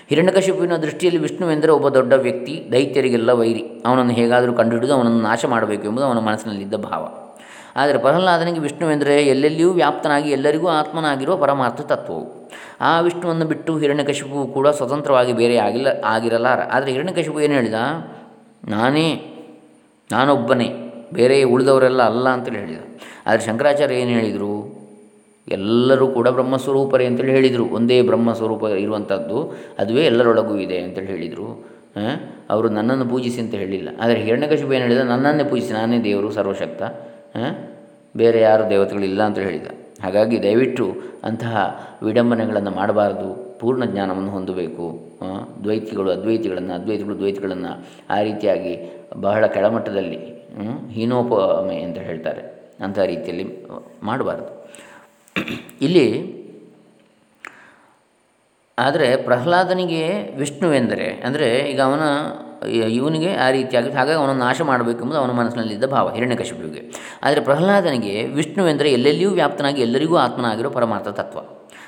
ಹಿರಣ್ಯಕಶಿಪುವಿನ ದೃಷ್ಟಿಯಲ್ಲಿ ವಿಷ್ಣುವೆಂದರೆ ಒಬ್ಬ ದೊಡ್ಡ ವ್ಯಕ್ತಿ, ದೈತ್ಯರಿಗೆಲ್ಲ ವೈರಿ. ಅವನನ್ನು ಹೇಗಾದರೂ ಕಂಡುಹಿಡಿದು ಅವನನ್ನು ನಾಶ ಮಾಡಬೇಕು ಎಂಬುದು ಅವನ ಮನಸ್ಸಿನಲ್ಲಿದ್ದ ಭಾವ. ಆದರೆ ಪ್ರಹ್ಲಾದನಿಗೆ ವಿಷ್ಣುವೆಂದರೆ ಎಲ್ಲೆಲ್ಲಿಯೂ ವ್ಯಾಪ್ತನಾಗಿ ಎಲ್ಲರಿಗೂ ಆತ್ಮನಾಗಿರುವ ಪರಮಾರ್ಥ ತತ್ವವು. ಆ ವಿಷ್ಣುವನ್ನು ಬಿಟ್ಟು ಹಿರಣ್ಯಕಶಿಪು ಕೂಡ ಸ್ವತಂತ್ರವಾಗಿ ಬೇರೆ ಆಗಿಲ್ಲ, ಆಗಿರಲಾರ. ಆದರೆ ಹಿರಣ್ಯಕಶಿಪು ಏನು ಹೇಳಿದ? ನಾನೇ, ನಾನೊಬ್ಬನೇ. ಬೇರೆ ಉಳಿದವರೆಲ್ಲ ಅಲ್ಲ ಅಂತೇಳಿ ಹೇಳಿದರು. ಆದರೆ ಶಂಕರಾಚಾರ್ಯ ಏನು ಹೇಳಿದರು? ಎಲ್ಲರೂ ಕೂಡ ಬ್ರಹ್ಮಸ್ವರೂಪರೇ ಅಂತೇಳಿ ಹೇಳಿದರು. ಒಂದೇ ಬ್ರಹ್ಮಸ್ವರೂಪ ಇರುವಂಥದ್ದು ಅದುವೇ ಎಲ್ಲರೊಳಗೂ ಇದೆ ಅಂತೇಳಿ ಹೇಳಿದರು. ಅವರು ನನ್ನನ್ನು ಪೂಜಿಸಿ ಅಂತ ಹೇಳಿಲ್ಲ. ಆದರೆ ಹಿರಣ್ಯಕಶಿಪು ಏನು ಹೇಳಿದ? ನನ್ನನ್ನೇ ಪೂಜಿಸಿ, ನಾನೇ ದೇವರು, ಸರ್ವಶಕ್ತ. ಬೇರೆ ಯಾರು ದೇವತೆಗಳಿಲ್ಲ ಅಂತ ಹೇಳಿದ. ಹಾಗಾಗಿ ದಯವಿಟ್ಟು ಅಂತಹ ವಿಡಂಬನೆಗಳನ್ನು ಮಾಡಬಾರ್ದು. ಪೂರ್ಣ ಜ್ಞಾನವನ್ನು ಹೊಂದಬೇಕು. ದ್ವೈತಿಗಳು, ಅದ್ವೈತಿಗಳನ್ನು, ಅದ್ವೈತಿಗಳು ದ್ವೈತಿಗಳನ್ನು ಆ ರೀತಿಯಾಗಿ ಬಹಳ ಕೆಳಮಟ್ಟದಲ್ಲಿ ಹೀನೋಪಮೆ ಅಂತ ಹೇಳ್ತಾರೆ. ಅಂಥ ರೀತಿಯಲ್ಲಿ ಮಾಡಬಾರ್ದು. ಇಲ್ಲಿ ಆದರೆ ಪ್ರಹ್ಲಾದನಿಗೆ ವಿಷ್ಣುವೆಂದರೆ, ಅಂದರೆ ಈಗ ಅವನ, ಇವನಿಗೆ ಆ ರೀತಿಯಾಗಿ, ಹಾಗಾಗಿ ಅವನನ್ನು ನಾಶ ಮಾಡಬೇಕೆಂಬುದು ಅವನ ಮನಸ್ಸಿನಲ್ಲಿದ್ದ ಭಾವ, ಹಿರಣ್ಯಕಶಿಪುವಿಗೆ. ಆದರೆ ಪ್ರಹ್ಲಾದನಿಗೆ ವಿಷ್ಣುವೆಂದರೆ ಎಲ್ಲೆಲ್ಲಿಯೂ ವ್ಯಾಪ್ತನಾಗಿ ಎಲ್ಲರಿಗೂ ಆತ್ಮನಾಗಿರೋ ಪರಮಾರ್ಥ ತತ್ವ.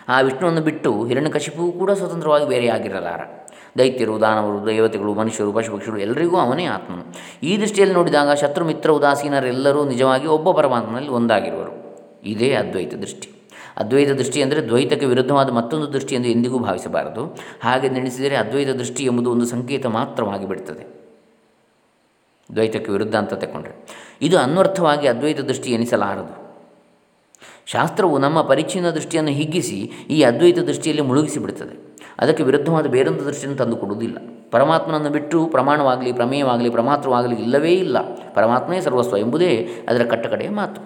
ಆ ವಿಷ್ಣುವನ್ನು ಬಿಟ್ಟು ಹಿರಣ್ಯಕಶಿಪು ಕೂಡ ಸ್ವತಂತ್ರವಾಗಿ ಬೇರೆ ಆಗಿರಲಾರ ದೈತ್ಯರು, ದಾನವರು, ದೇವತೆಗಳು, ಮನುಷ್ಯರು, ಪಶುಪಕ್ಷಿಗಳು ಎಲ್ಲರಿಗೂ ಅವನೇ ಆತ್ಮನು. ಈ ದೃಷ್ಟಿಯಲ್ಲಿ ನೋಡಿದಾಗ ಶತ್ರು ಮಿತ್ರ ಉದಾಸೀನರೆಲ್ಲರೂ ನಿಜವಾಗಿ ಒಬ್ಬ ಪರಮಾತ್ಮನಲ್ಲಿ ಒಂದಾಗಿರುವರು. ಇದೇ ಅದ್ವೈತ ದೃಷ್ಟಿ. ಅದ್ವೈತ ದೃಷ್ಟಿ ಅಂದರೆ ದ್ವೈತಕ್ಕೆ ವಿರುದ್ಧವಾದ ಮತ್ತೊಂದು ದೃಷ್ಟಿ ಎಂದು ಎಂದಿಗೂ ಭಾವಿಸಬಾರದು. ಹಾಗೆ ನೆನೆಸಿದರೆ ಅದ್ವೈತ ದೃಷ್ಟಿ ಎಂಬುದು ಒಂದು ಸಂಕೇತ ಮಾತ್ರವಾಗಿ ಬಿಡ್ತದೆ. ದ್ವೈತಕ್ಕೆ ವಿರುದ್ಧ ಅಂತ ತಗೊಂಡ್ರೆ ಇದು ಅನ್ವರ್ಥವಾಗಿ ಅದ್ವೈತ ದೃಷ್ಟಿ ಎನಿಸಲಾರದು. ಶಾಸ್ತ್ರವು ನಮ್ಮ ಪರಿಚ್ಛಿನ್ನ ದೃಷ್ಟಿಯನ್ನು ಹಿಗ್ಗಿಸಿ ಈ ಅದ್ವೈತ ದೃಷ್ಟಿಯಲ್ಲಿ ಮುಳುಗಿಸಿಬಿಡುತ್ತದೆ ಅದಕ್ಕೆ ವಿರುದ್ಧವಾದ ಬೇರೊಂದು ದೃಷ್ಟಿಯನ್ನು ತಂದು ಕೊಡುವುದಿಲ್ಲ. ಪರಮಾತ್ಮನನ್ನು ಬಿಟ್ಟು ಪ್ರಮಾಣವಾಗಲಿ, ಪ್ರಮೇಯವಾಗಲಿ, ಪ್ರಮಾತ್ರವಾಗಲಿ ಇಲ್ಲವೇ ಇಲ್ಲ. ಪರಮಾತ್ಮನೇ ಸರ್ವಸ್ವ ಎಂಬುದೇ ಅದರ ಕಟ್ಟಕಡೆಯ ಮಾತು.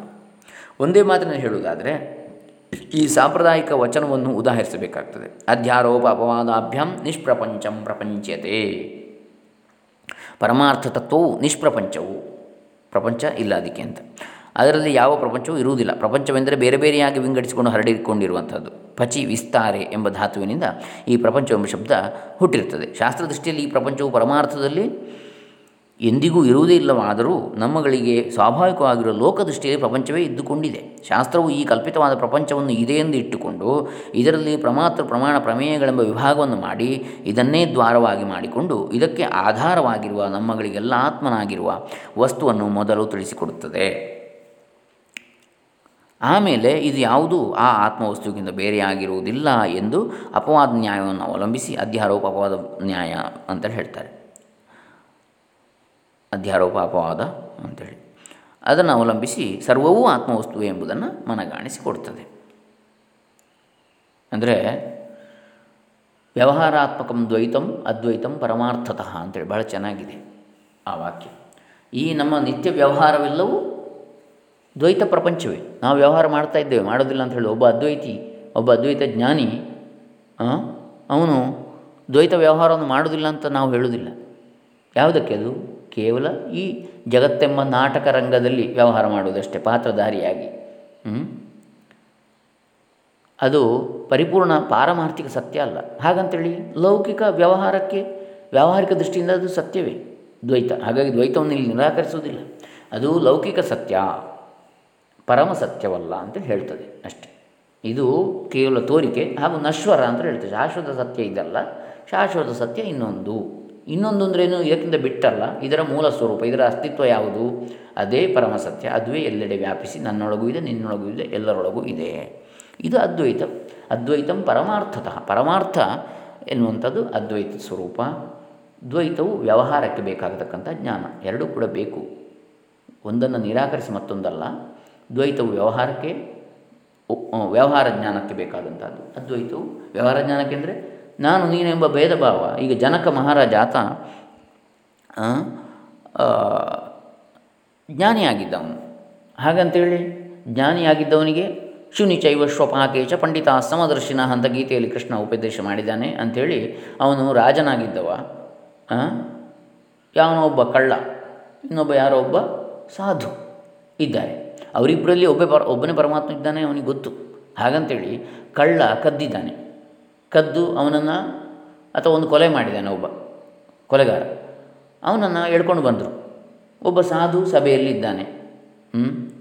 ಒಂದೇ ಮಾತಿನಲ್ಲಿ ಹೇಳುವುದಾದರೆ, ಈ ಸಾಂಪ್ರದಾಯಿಕ ವಚನವನ್ನು ಉದಾಹರಿಸಬೇಕಾಗ್ತದೆ. ಅಧ್ಯಾರೋಪ ಅಪವಾದಾಭ್ಯಂ ನಿಷ್ಪ್ರಪಂಚಂ ಪ್ರಪಂಚತೆ ಪರಮಾರ್ಥ ತತ್ವವು ನಿಷ್ಪ್ರಪಂಚವು. ಪ್ರಪಂಚ ಇಲ್ಲ ಅದಕ್ಕೆ ಅಂತ. ಅದರಲ್ಲಿ ಯಾವ ಪ್ರಪಂಚವೂ ಇರುವುದಿಲ್ಲ. ಪ್ರಪಂಚವೆಂದರೆ ಬೇರೆ ಬೇರೆಯಾಗಿ ವಿಂಗಡಿಸಿಕೊಂಡು ಹರಡಿಕೊಂಡಿರುವಂಥದ್ದು. ಪಚಿ ವಿಸ್ತಾರೆ ಎಂಬ ಧಾತುವಿನಿಂದ ಈ ಪ್ರಪಂಚ ಎಂಬ ಶಬ್ದ ಹುಟ್ಟಿರುತ್ತದೆ. ಶಾಸ್ತ್ರದೃಷ್ಟಿಯಲ್ಲಿ ಈ ಪ್ರಪಂಚವು ಪರಮಾರ್ಥದಲ್ಲಿ ಎಂದಿಗೂ ಇರುವುದೇ ಇಲ್ಲವಾದರೂ ನಮ್ಮಗಳಿಗೆ ಸ್ವಾಭಾವಿಕವಾಗಿರುವ ಲೋಕದೃಷ್ಟಿಯಲ್ಲಿ ಪ್ರಪಂಚವೇ ಇದ್ದುಕೊಂಡಿದೆ. ಶಾಸ್ತ್ರವು ಈ ಕಲ್ಪಿತವಾದ ಪ್ರಪಂಚವನ್ನು ಇದೆ ಎಂದು ಇಟ್ಟುಕೊಂಡು, ಇದರಲ್ಲಿ ಪ್ರಮಾತ್ರ ಪ್ರಮಾಣ ಪ್ರಮೇಯಗಳೆಂಬ ವಿಭಾಗವನ್ನು ಮಾಡಿ, ಇದನ್ನೇ ದ್ವಾರವಾಗಿ ಮಾಡಿಕೊಂಡು, ಇದಕ್ಕೆ ಆಧಾರವಾಗಿರುವ ನಮ್ಮಗಳಿಗೆಲ್ಲ ಆತ್ಮನಾಗಿರುವ ವಸ್ತುವನ್ನು ಮೊದಲು ತಿಳಿಸಿಕೊಡುತ್ತದೆ. ಆಮೇಲೆ ಇದು ಯಾವುದು? ಆ ಆತ್ಮವಸ್ತುವಿಗಿಂತ ಬೇರೆಯಾಗಿರುವುದಿಲ್ಲ ಎಂದು ಅಪವಾದ ನ್ಯಾಯವನ್ನು ಅವಲಂಬಿಸಿ ಅಧ್ಯಾರೋಪ ಅಪವಾದ ನ್ಯಾಯ ಅಂತೇಳಿ ಹೇಳ್ತಾರೆ. ಅಧ್ಯಾರೋಪ ಅಪವಾದ ಅಂತೇಳಿ ಅದನ್ನು ಅವಲಂಬಿಸಿ ಸರ್ವವೂ ಆತ್ಮವಸ್ತು ಎಂಬುದನ್ನು ಮನಗಾಣಿಸಿಕೊಡ್ತದೆ ಅಂದರೆ ವ್ಯವಹಾರಾತ್ಮಕಂ ದ್ವೈತಂ ಅದ್ವೈತಂ ಪರಮಾರ್ಥತಃ ಅಂತೇಳಿ ಬಹಳ ಚೆನ್ನಾಗಿದೆ ಆ ವಾಕ್ಯ. ಈ ನಮ್ಮ ನಿತ್ಯ ವ್ಯವಹಾರವೆಲ್ಲವೂ ದ್ವೈತ ಪ್ರಪಂಚವೇ. ನಾವು ವ್ಯವಹಾರ ಮಾಡ್ತಾ ಇದ್ದೇವೆ, ಮಾಡೋದಿಲ್ಲ ಅಂತ ಹೇಳಿ ಒಬ್ಬ ಅದ್ವೈತಿ, ಒಬ್ಬ ಅದ್ವೈತ ಜ್ಞಾನಿ ಅವನು ದ್ವೈತ ವ್ಯವಹಾರವನ್ನು ಮಾಡೋದಿಲ್ಲ ಅಂತ ನಾವು ಹೇಳುವುದಿಲ್ಲ. ಯಾವುದಕ್ಕೆ ಅದು? ಕೇವಲ ಈ ಜಗತ್ತೆಂಬ ನಾಟಕ ರಂಗದಲ್ಲಿ ವ್ಯವಹಾರ ಮಾಡುವುದಷ್ಟೇ, ಪಾತ್ರಧಾರಿಯಾಗಿ. ಅದು ಪರಿಪೂರ್ಣ ಪಾರಮಾರ್ಥಿಕ ಸತ್ಯ ಅಲ್ಲ. ಹಾಗಂತೇಳಿ ಲೌಕಿಕ ವ್ಯವಹಾರಕ್ಕೆ, ವ್ಯಾವಹಾರಿಕ ದೃಷ್ಟಿಯಿಂದ ಅದು ಸತ್ಯವೇ. ದ್ವೈತ, ಹಾಗಾಗಿ ದ್ವೈತವನ್ನು ಇಲ್ಲಿ ನಿರಾಕರಿಸುವುದಿಲ್ಲ. ಅದು ಲೌಕಿಕ ಸತ್ಯ. ಪರಮ ಸತ್ಯವಲ್ಲ ಅಂತ ಹೇಳ್ತದೆ ಅಷ್ಟೆ. ಇದು ಕೇವಲ ತೋರಿಕೆ ಹಾಗೂ ನಶ್ವರ ಅಂತ ಹೇಳ್ತದೆ. ಶಾಶ್ವತ ಸತ್ಯ ಇದಲ್ಲ. ಶಾಶ್ವತ ಸತ್ಯ ಇನ್ನೊಂದು. ಇನ್ನೊಂದು ಏನು? ಇದಕ್ಕಿಂತ ಬಿಟ್ಟಲ್ಲ. ಇದರ ಮೂಲ ಸ್ವರೂಪ, ಇದರ ಅಸ್ತಿತ್ವ ಯಾವುದು? ಅದೇ ಪರಮ ಸತ್ಯ. ಅದುವೇ ಎಲ್ಲೆಡೆ ವ್ಯಾಪಿಸಿ ನನ್ನೊಳಗೂ ಇದೆ, ನಿನ್ನೊಳಗೂ ಇದೆ, ಎಲ್ಲರೊಳಗೂ ಇದೆ. ಇದು ಅದ್ವೈತ. ಅದ್ವೈತಂ ಪರಮಾರ್ಥತಃ. ಪರಮಾರ್ಥ ಎನ್ನುವಂಥದ್ದು ಅದ್ವೈತ ಸ್ವರೂಪ. ದ್ವೈತವು ವ್ಯವಹಾರಕ್ಕೆ ಬೇಕಾಗತಕ್ಕಂಥ ಜ್ಞಾನ. ಎರಡೂ ಕೂಡ ಬೇಕು. ಒಂದನ್ನು ನಿರಾಕರಿಸಿ ಮತ್ತೊಂದಲ್ಲ. ದ್ವೈತವು ವ್ಯವಹಾರಕ್ಕೆ ವ್ಯವಹಾರ ಜ್ಞಾನಕ್ಕೆ ಬೇಕಾದಂಥದ್ದು. ಅದ್ವೈತವು ವ್ಯವಹಾರ ಜ್ಞಾನಕ್ಕೆ ಅಂದರೆ ನಾನು ನೀನೆಂಬ ಭೇದ ಭಾವ ಈಗ ಜನಕ ಮಹಾರಾಜ ಆತ ಜ್ಞಾನಿಯಾಗಿದ್ದವನು. ಹಾಗಂತೇಳಿ ಜ್ಞಾನಿಯಾಗಿದ್ದವನಿಗೆ ಶುನಿ ಚೈವ ಶ್ವಪಾಕೇಶ ಪಂಡಿತ ಸಮದರ್ಶಿನ ಅಂತ ಗೀತೆಯಲ್ಲಿ ಕೃಷ್ಣ ಉಪದೇಶ ಮಾಡಿದ್ದಾನೆ ಅಂಥೇಳಿ ಅವನು ರಾಜನಾಗಿದ್ದವ. ಯಾವನೋ ಒಬ್ಬ ಕಳ್ಳ, ಇನ್ನೊಬ್ಬ ಯಾರೋ ಒಬ್ಬ ಸಾಧು ಇದ್ದಾರೆ. ಅವರಿಬ್ಬರಲ್ಲಿ ಒಬ್ಬ ಪರ, ಒಬ್ಬನೇ ಪರಮಾತ್ಮ ಇದ್ದಾನೆ, ಅವನಿಗೆ ಗೊತ್ತು. ಹಾಗಂತೇಳಿ ಕಳ್ಳ ಕದ್ದಿದ್ದಾನೆ. ಕದ್ದು ಅವನನ್ನು ಅಥವಾ ಒಂದು ಕೊಲೆ ಮಾಡಿದ್ದಾನೆ ಒಬ್ಬ, ಕೊಲೆಗಾರ. ಅವನನ್ನು ಎಳ್ಕೊಂಡು ಬಂದರು. ಒಬ್ಬ ಸಾಧು ಸಭೆಯಲ್ಲಿ ಇದ್ದಾನೆ.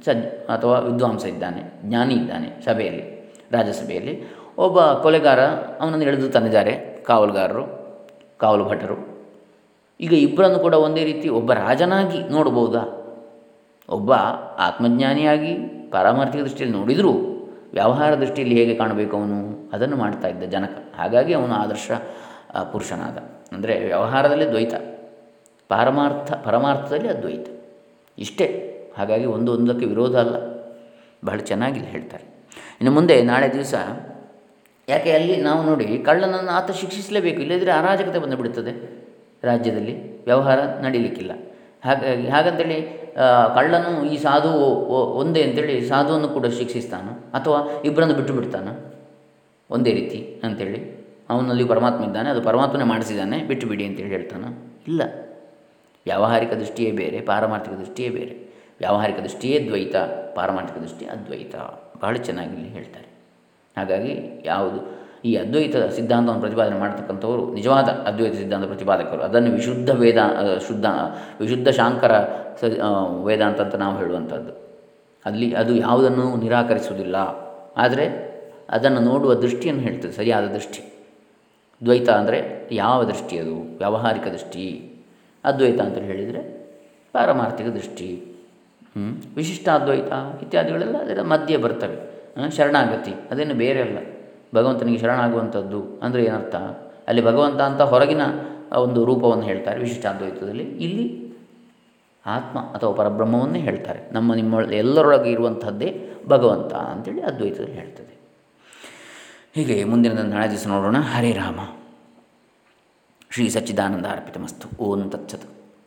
ಸಜ್ ಅಥವಾ ವಿದ್ವಾಂಸ ಇದ್ದಾನೆ, ಜ್ಞಾನಿ ಇದ್ದಾನೆ ಸಭೆಯಲ್ಲಿ ರಾಜಸಭೆಯಲ್ಲಿ ಒಬ್ಬ ಕೊಲೆಗಾರ ಅವನನ್ನು ಎಳೆದು ತಂದಿದ್ದಾರೆ, ಕಾವಲುಗಾರರು, ಕಾವಲು ಭಟರು. ಈಗ ಇಬ್ಬರನ್ನು ಕೂಡ ಒಂದೇ ರೀತಿ ಒಬ್ಬ ರಾಜನಾಗಿ ನೋಡ್ಬೋದಾ ಒಬ್ಬ ಆತ್ಮಜ್ಞಾನಿಯಾಗಿ ಪಾರಮಾರ್ಥಿಕ ದೃಷ್ಟಿಯಲ್ಲಿ ನೋಡಿದರೂ ವ್ಯವಹಾರ ದೃಷ್ಟಿಯಲ್ಲಿ ಹೇಗೆ ಕಾಣಬೇಕು ಅವನು? ಅದನ್ನು ಮಾಡ್ತಾ ಇದ್ದ ಜನಕ. ಹಾಗಾಗಿ ಅವನು ಆದರ್ಶ ಪುರುಷನಾದ. ಅಂದರೆ ವ್ಯವಹಾರದಲ್ಲಿ ದ್ವೈತ ಪಾರಮಾರ್ಥ, ಪರಮಾರ್ಥದಲ್ಲಿ ಅದ್ವೈತ. ಇಷ್ಟೇ. ಹಾಗಾಗಿ ಒಂದು ಒಂದಕ್ಕೆ ವಿರೋಧ ಅಲ್ಲ. ಬಹಳ ಚೆನ್ನಾಗಿ ಹೇಳ್ತಾರೆ. ಇನ್ನು ಮುಂದೆ ನಾಳೆ ದಿವಸ, ಯಾಕೆ ಅಲ್ಲಿ ನಾವು ನೋಡಿ ಕಳ್ಳನನ್ನು ಆತ ಶಿಕ್ಷಿಸಲೇಬೇಕು ಇಲ್ಲದಿದ್ದರೆ ಅರಾಜಕತೆ ಬಂದುಬಿಡುತ್ತದೆ ರಾಜ್ಯದಲ್ಲಿ. ವ್ಯವಹಾರ ನಡೀಲಿಕ್ಕಿಲ್ಲ. ಹಾಗಾಗಿ ಹಾಗಂತೇಳಿ ಕಳ್ಳನು ಈ ಸಾಧು ಒಂದೇ ಅಂತೇಳಿ ಸಾಧುವನ್ನು ಕೂಡ ಶಿಕ್ಷಿಸ್ತಾನೆ ಅಥವಾ ಇಬ್ಬರನ್ನು ಬಿಟ್ಟು ಬಿಡ್ತಾನೆ. ಒಂದೇ ರೀತಿ ಅಂಥೇಳಿ ಅವನಲ್ಲಿ ಪರಮಾತ್ಮ ಇದ್ದಾನೆ, ಅದು ಪರಮಾತ್ಮನೇ ಮಾಡಿಸಿದ್ದಾನೆ, ಬಿಟ್ಟು ಬಿಡಿ ಅಂತೇಳಿ ಹೇಳ್ತಾನೆ. ಇಲ್ಲ. ವ್ಯಾವಹಾರಿಕ ದೃಷ್ಟಿಯೇ ಬೇರೆ, ಪಾರಮಾರ್ಥಿಕ ದೃಷ್ಟಿಯೇ ಬೇರೆ. ವ್ಯಾವಹಾರಿಕ ದೃಷ್ಟಿಯೇ ದ್ವೈತ, ಪಾರಮಾರ್ಥಿಕ ದೃಷ್ಟಿ ಅದ್ವೈತ. ಬಹಳ ಚೆನ್ನಾಗಿ ಇಲ್ಲಿ ಹೇಳ್ತಾರೆ. ಹಾಗಾಗಿ ಯಾವುದು ಈ ಅದ್ವೈತ ಸಿದ್ಧಾಂತವನ್ನು ಪ್ರತಿಪಾದನೆ ಮಾಡ್ತಕ್ಕಂಥವರು, ನಿಜವಾದ ಅದ್ವೈತ ಸಿದ್ಧಾಂತ ಪ್ರತಿಪಾದಕರು. ಅದನ್ನು ವಿಶುದ್ಧ ವೇದ ಶುದ್ಧ ವಿಶುದ್ಧ ಶಾಂಕರ ಸ ವೇದಾಂತ ಅಂತ ನಾವು ಹೇಳುವಂಥದ್ದು. ಅಲ್ಲಿ ಅದು ಯಾವುದನ್ನು ನಿರಾಕರಿಸುವುದಿಲ್ಲ. ಆದರೆ ಅದನ್ನು ನೋಡುವ ದೃಷ್ಟಿಯನ್ನು ಹೇಳ್ತದೆ, ಸರಿಯಾದ ದೃಷ್ಟಿ. ದ್ವೈತ ಅಂದರೆ ಯಾವ ದೃಷ್ಟಿ ಅದು? ವ್ಯಾವಹಾರಿಕ ದೃಷ್ಟಿ. ಅದ್ವೈತ ಅಂತ ಹೇಳಿದರೆ ಪಾರಮಾರ್ಥಿಕ ದೃಷ್ಟಿ. ವಿಶಿಷ್ಟ ಅದ್ವೈತ ಇತ್ಯಾದಿಗಳೆಲ್ಲ ಅದರ ಮಧ್ಯೆ ಬರ್ತವೆ. ಶರಣಾಗತಿ, ಅದೇನು ಬೇರೆ ಅಲ್ಲ. ಭಗವಂತನಿಗೆ ಶರಣಾಗುವಂಥದ್ದು ಅಂದರೆ ಏನರ್ಥ? ಅಲ್ಲಿ ಭಗವಂತ ಅಂತ ಹೊರಗಿನ ಒಂದು ರೂಪವನ್ನು ಹೇಳ್ತಾರೆ, ವಿಶಿಷ್ಟಾದ್ವೈತದಲ್ಲಿ. ಇಲ್ಲಿ ಆತ್ಮ ಅಥವಾ ಪರಬ್ರಹ್ಮವನ್ನೇ ಹೇಳ್ತಾರೆ. ನಮ್ಮ ನಿಮ್ಮ ಎಲ್ಲರೊಳಗೆ ಇರುವಂಥದ್ದೇ ಭಗವಂತ ಅಂತೇಳಿ ಅದ್ವೈತದಲ್ಲಿ ಹೇಳ್ತದೆ. ಹೀಗೆ ಮುಂದಿನ ನಾಳೆ ದಿವಸ ನೋಡೋಣ. ಹರೇ ರಾಮ. ಶ್ರೀ ಸಚ್ಚಿದಾನಂದ ಅರ್ಪಿತಮಸ್ತು. ಓಂ ತತ್ಸತ್.